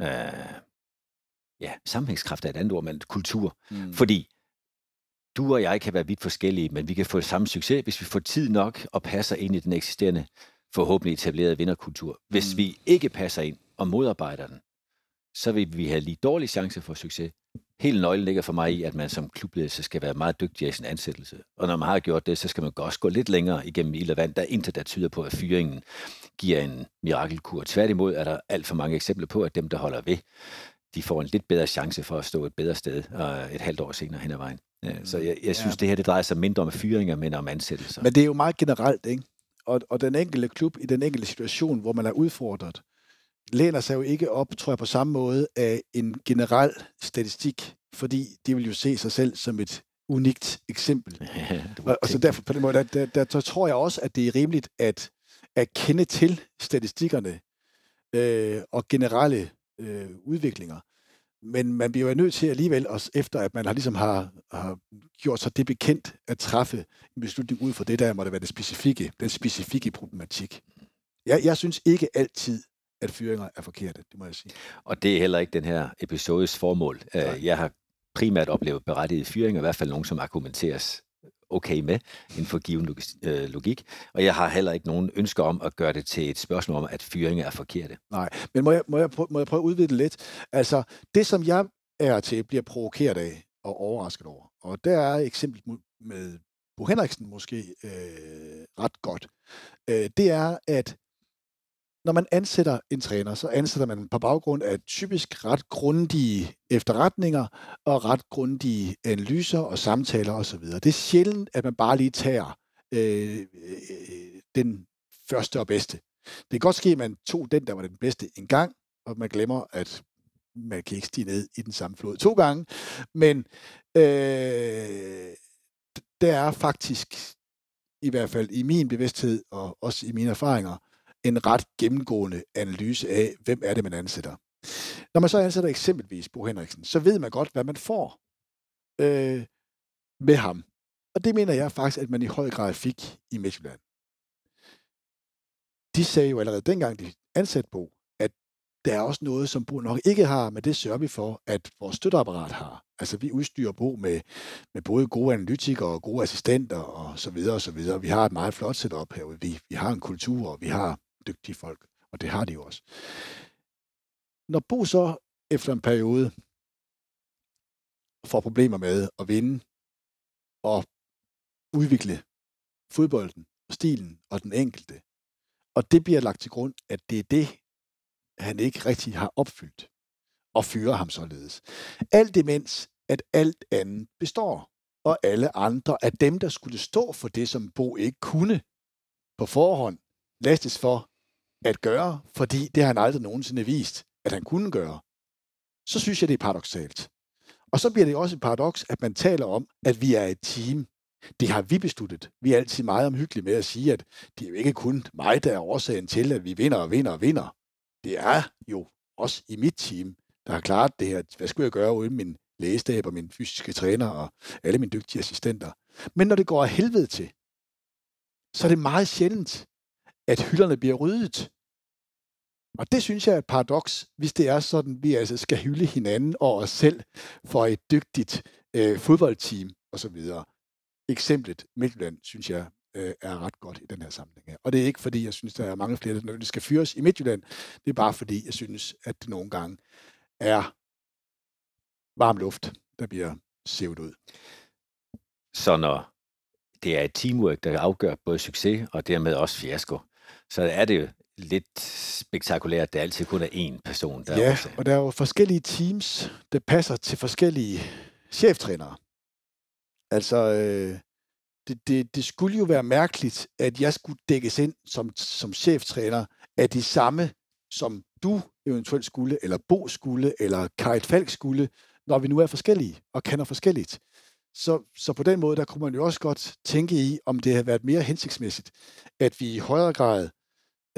øh, ja, sammenhængskraft er et andet ord, men kultur. Mm. Fordi du og jeg kan være vidt forskellige, men vi kan få samme succes, hvis vi får tid nok og passer ind i den eksisterende, forhåbentlig etablerede vinderkultur. Hvis mm. vi ikke passer ind og modarbejder den, så vil vi have lige dårlig chance for succes. Helt nøglen ligger for mig i, at man som klubledelse skal være meget dygtig i sin ansættelse. Og når man har gjort det, så skal man også gå lidt længere igennem ild og vand. Der er intet, der tyder på, at fyringen giver en mirakelkur. Tværtimod er der alt for mange eksempler på, at dem, der holder ved, de får en lidt bedre chance for at stå et bedre sted uh, et halvt år senere hen ad vejen. Ja, så jeg, jeg synes, ja. det her det drejer sig mindre om fyringer, men om ansættelser. Men det er jo meget generelt, ikke? Og, og den enkelte klub i den enkelte situation, hvor man er udfordret, læner sig jo ikke op, tror jeg, på samme måde af en generel statistik, fordi de vil jo se sig selv som et unikt eksempel. Ja, og, og så derfor på den måde, der, der, der, der tror jeg også, at det er rimeligt at, at kende til statistikkerne øh, og generelle øh, udviklinger. Men man bliver jo nødt til alligevel, også efter at man har, ligesom har, har gjort sig det bekendt, at træffe en beslutning ud fra det, der måtte være det specifikke, den specifikke problematik. Jeg, jeg synes ikke altid, at fyringer er forkerte, det må jeg sige. Og det er heller ikke den her episodes formål. Øh, Nej. Jeg har primært oplevet berettigede fyringer, i hvert fald nogen, som argumenteres okay med inden for given øh, logik. Og jeg har heller ikke nogen ønsker om at gøre det til et spørgsmål om, at fyringer er forkerte. Nej, men må jeg, må jeg, prøve, må jeg prøve at udvide det lidt? Altså, det som jeg er til, bliver provokeret af og overrasket over. Og der er eksempel med Bo Henriksen måske øh, ret godt. Øh, det er, at når man ansætter en træner, så ansætter man på baggrund af typisk ret grundige efterretninger og ret grundige analyser og samtaler osv. Det er sjældent, at man bare lige tager øh, øh, den første og bedste. Det kan godt ske, at man tog den, der var den bedste en gang, og man glemmer, at man kan ikke stige ned i den samme flod to gange. Men øh, der er faktisk, i hvert fald i min bevidsthed og også i mine erfaringer, en ret gennemgående analyse af, hvem er det, man ansætter. Når man så ansætter eksempelvis Bo Henriksen, så ved man godt, hvad man får øh, med ham. Og det mener jeg faktisk, at man i høj grad fik i Midtjylland. De sagde jo allerede dengang, de ansatte Bo, at der er også noget, som Bo nok ikke har, men det sørger vi for, at vores støtteapparat har. Altså vi udstyrer Bo med, med både gode analytikere og gode assistenter og så videre og så videre. Vi har et meget flot setup herude. Vi, vi har en kultur, og vi har dygtige folk, og det har de jo også. Når Bo så efter en periode får problemer med at vinde og udvikle fodbolden, stilen og den enkelte, og det bliver lagt til grund, at det er det, han ikke rigtig har opfyldt, og fyrer ham således. Alt imens, at alt andet består, og alle andre af dem, der skulle stå for det, som Bo ikke kunne på forhånd, lastes for at gøre, fordi det har han aldrig nogensinde vist, at han kunne gøre. Så synes jeg, det er paradoxalt. Og så bliver det også et paradoks, at man taler om, at vi er et team. Det har vi besluttet. Vi er altid meget omhyggelige med at sige, at det er jo ikke kun mig, der er årsagen til, at vi vinder og vinder og vinder. Det er jo også i mit team, der har klaret det her. Hvad skulle jeg gøre uden min lægestab og min fysiske træner og alle mine dygtige assistenter? Men når det går af helvede til, så er det meget sjældent, at hylderne bliver ryddet. Og det synes jeg er et paradoks, hvis det er sådan, vi altså skal hylde hinanden og os selv for et dygtigt øh, fodboldteam osv. Eksemplet Midtjylland, synes jeg, øh, er ret godt i den her sammenhæng. Og det er ikke, fordi jeg synes, der er mange flere, der skal fyres i Midtjylland. Det er bare fordi, jeg synes, at det nogle gange er varm luft, der bliver sævet ud. Så når det er et teamwork, der afgør både succes og dermed også fiasko, så er det jo lidt spektakulært, at det altid kun er én person, der Ja, er og der er jo forskellige teams, der passer til forskellige cheftrænere. Altså, øh, det, det, det skulle jo være mærkeligt, at jeg skulle dækkes ind som, som cheftræner af de samme, som du eventuelt skulle, eller Bo skulle, eller Kajt Falk skulle, når vi nu er forskellige og kender forskelligt. Så, så på den måde, der kunne man jo også godt tænke i, om det havde været mere hensigtsmæssigt, at vi i højere grad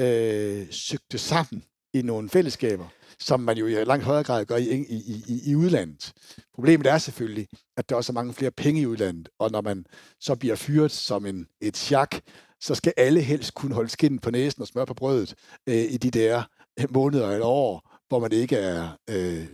øh, søgte sammen i nogle fællesskaber, som man jo i langt højere grad gør i, i, i, i udlandet. Problemet er selvfølgelig, at der også er mange flere penge i udlandet, og når man så bliver fyret som en, et chak, så skal alle helst kunne holde skinnen på næsen og smør på brødet øh, i de der øh, måneder eller år, hvor man ikke er øh,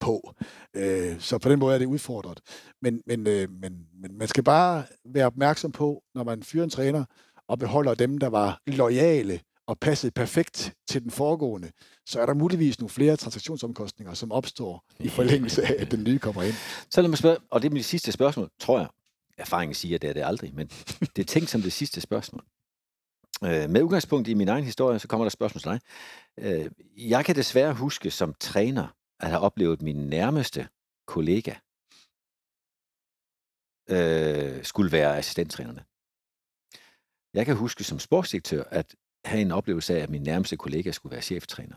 på. Øh, så på den måde er det udfordret. Men, men, øh, men, men man skal bare være opmærksom på, når man fyrer en træner, og beholder dem, der var lojale og passede perfekt til den foregående, så er der muligvis nogle flere transaktionsomkostninger, som opstår i forlængelse af, at den nye kommer ind. Så lad mig spørge, og det er mit sidste spørgsmål, tror jeg. Erfaringen siger, at det er det aldrig, men det er tænkt som det sidste spørgsmål. Øh, med udgangspunkt i min egen historie, så kommer der spørgsmål til dig. Øh, jeg kan desværre huske som træner, at have oplevet min nærmeste kollega øh, skulle være assistenttrænerne. Jeg kan huske som sportsdirektør, at have en oplevelse af, at min nærmeste kollega skulle være cheftræner.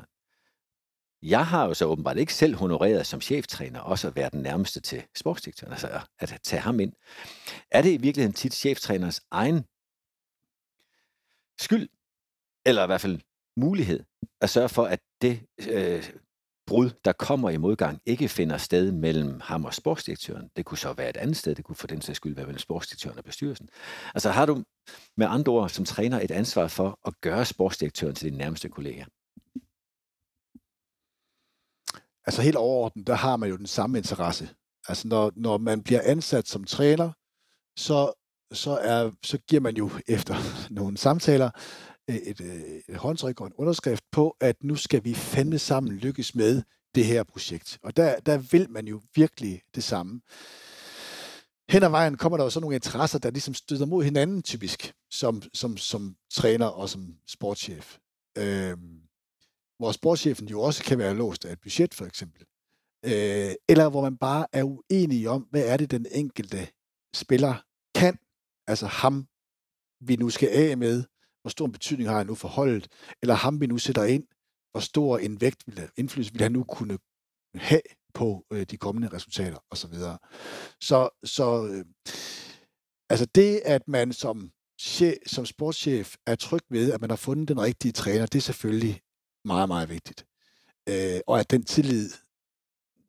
Jeg har jo så åbenbart ikke selv honoreret som cheftræner, også at være den nærmeste til sportsdirektøren, altså at tage ham ind. Er det i virkeligheden tit cheftræners egen skyld, eller i hvert fald mulighed, at sørge for, at det øh, brud, der kommer i modgang, ikke finder sted mellem ham og sportsdirektøren. Det kunne så være et andet sted. Det kunne for den sags skyld være mellem sportsdirektøren og bestyrelsen. Altså har du med andre ord som træner et ansvar for at gøre sportsdirektøren til din nærmeste kollega? Altså helt overordnet, der har man jo den samme interesse. Altså når, når man bliver ansat som træner, så, så, er, så giver man jo efter nogle samtaler et, et, et håndtryk og en underskrift på, at nu skal vi fandme sammen lykkes med det her projekt. Og der, der vil man jo virkelig det samme. Hen ad vejen kommer der jo så nogle interesser, der ligesom støder mod hinanden typisk, som, som, som træner og som sportschef. Øhm, hvor sportschefen jo også kan være låst af et budget, for eksempel. Øh, eller hvor man bare er uenig om, hvad er det, den enkelte spiller kan. Altså ham, vi nu skal af med, hvor stor en betydning har han nu for holdet, eller ham vi nu sætter ind, hvor stor en vægt vil, indflydelse vil han nu kunne have på øh, de kommende resultater osv. Så, så, så øh, altså det, at man som, chef, som sportschef er tryg ved, at man har fundet den rigtige træner, det er selvfølgelig meget, meget vigtigt. Øh, og at den tillid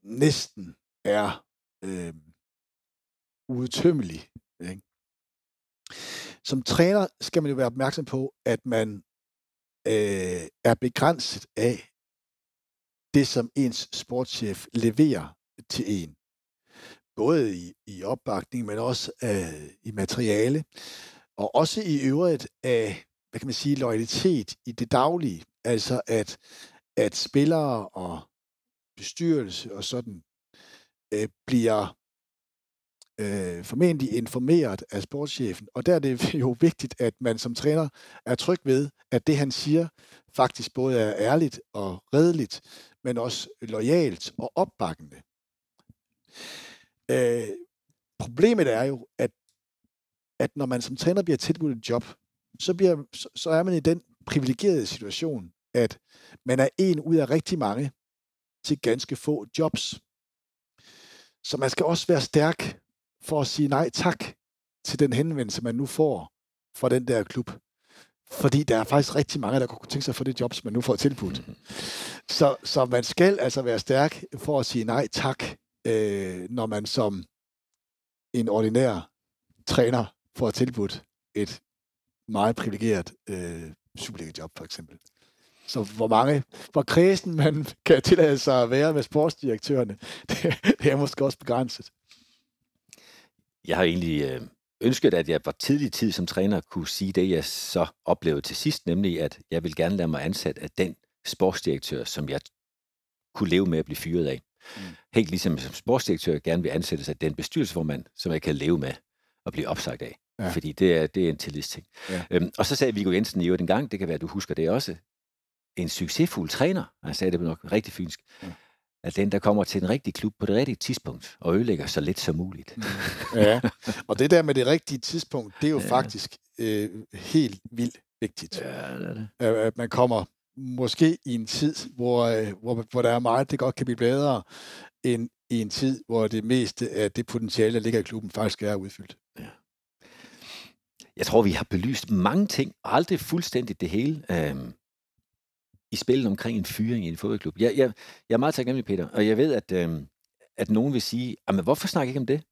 næsten er øh, udtømmelig. Ikke? Som træner skal man jo være opmærksom på, at man øh, er begrænset af det, som ens sportschef leverer til en. Både i, i opbakning, men også øh, i materiale. Og også i øvrigt af, hvad kan man sige, loyalitet i det daglige. Altså at, at spillere og bestyrelse og sådan øh, bliver øh, formentlig informeret af sportschefen. Og der er det jo vigtigt, at man som træner er tryg ved, at det han siger faktisk både er ærligt og redeligt, men også lojalt og opbakkende. Øh, problemet er jo, at, at når man som træner bliver tilbudt et job, så, bliver, så, så er man i den privilegerede situation, at man er en ud af rigtig mange til ganske få jobs. Så man skal også være stærk for at sige nej tak til den henvendelse, man nu får fra den der klub. Fordi der er faktisk rigtig mange, der kunne tænke sig for det job, som man nu får tilbudt. Mm-hmm. Så, så man skal altså være stærk for at sige nej tak, øh, når man som en ordinær træner får tilbudt et meget privilegeret øh, Superliga-job, for eksempel. Så hvor mange, hvor kredsen man kan tillade sig at være med sportsdirektørerne, det, det er måske også begrænset. Jeg har egentlig øh, ønsket, at jeg var tidlig tid som træner kunne sige det, jeg så oplevede til sidst, nemlig at jeg vil gerne lade mig ansat af den sportsdirektør, som jeg kunne leve med at blive fyret af. Mm. Helt ligesom som sportsdirektør gerne vil ansættes af den bestyrelsesformand, som jeg kan leve med at blive opsagt af. Ja. Fordi det er, det er en tillidsting. Ja. Øhm, og så sagde Viggo Jensen i øvrigt en gang, det kan være, at du husker det også, en succesfuld træner, han sagde det nok rigtig fynsk, ja. At den, der kommer til en rigtig klub på det rigtige tidspunkt, og ødelægger så lidt som muligt. Mm. Ja, og det der med det rigtige tidspunkt, det er jo ja. faktisk øh, helt vildt vigtigt. Ja, det er det. At man kommer måske i en tid, hvor, øh, hvor, hvor der er meget, det godt kan blive bedre, end i en tid, hvor det meste af det potentiale, der ligger i klubben, faktisk er udfyldt. Ja. Jeg tror, vi har belyst mange ting, og aldrig fuldstændigt det hele. Øhm, i spillet omkring en fyring i en fodboldklub. Jeg, jeg, jeg er meget taknemmelig, Peter, og jeg ved, at, øh, at nogen vil sige, men hvorfor snakker ikke om det?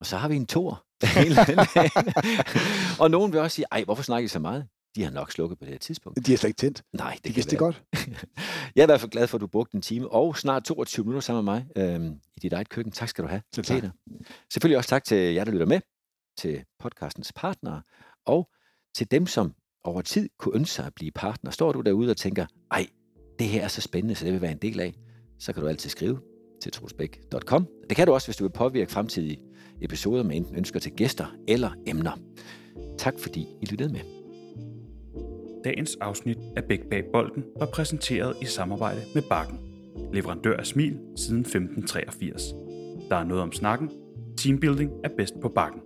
Og så har vi en tor. og nogen vil også sige, ej, hvorfor snakker I så meget? De har nok slukket på det her tidspunkt. De er slet ikke tændt. Nej, det de vidste det godt. jeg er i hvert fald glad for, at du brugte en time og snart 22 minutter sammen med mig øh, i dit eget køkken. Tak skal du have, Selv Peter. Selvfølgelig også tak til jer, der lytter med, til podcastens partnere, og til dem, som over tid kunne ønske sig at blive partner. Står du derude og tænker, ej, det her er så spændende, så det vil være en del af, så kan du altid skrive til trosbæk.com. Det kan du også, hvis du vil påvirke fremtidige episoder med enten ønsker til gæster eller emner. Tak fordi I lyttede med. Dagens afsnit af Bæk Bag Bolden var præsenteret i samarbejde med Bakken. Leverandør af smil siden 1583. Der er noget om snakken. Teambuilding er bedst på Bakken.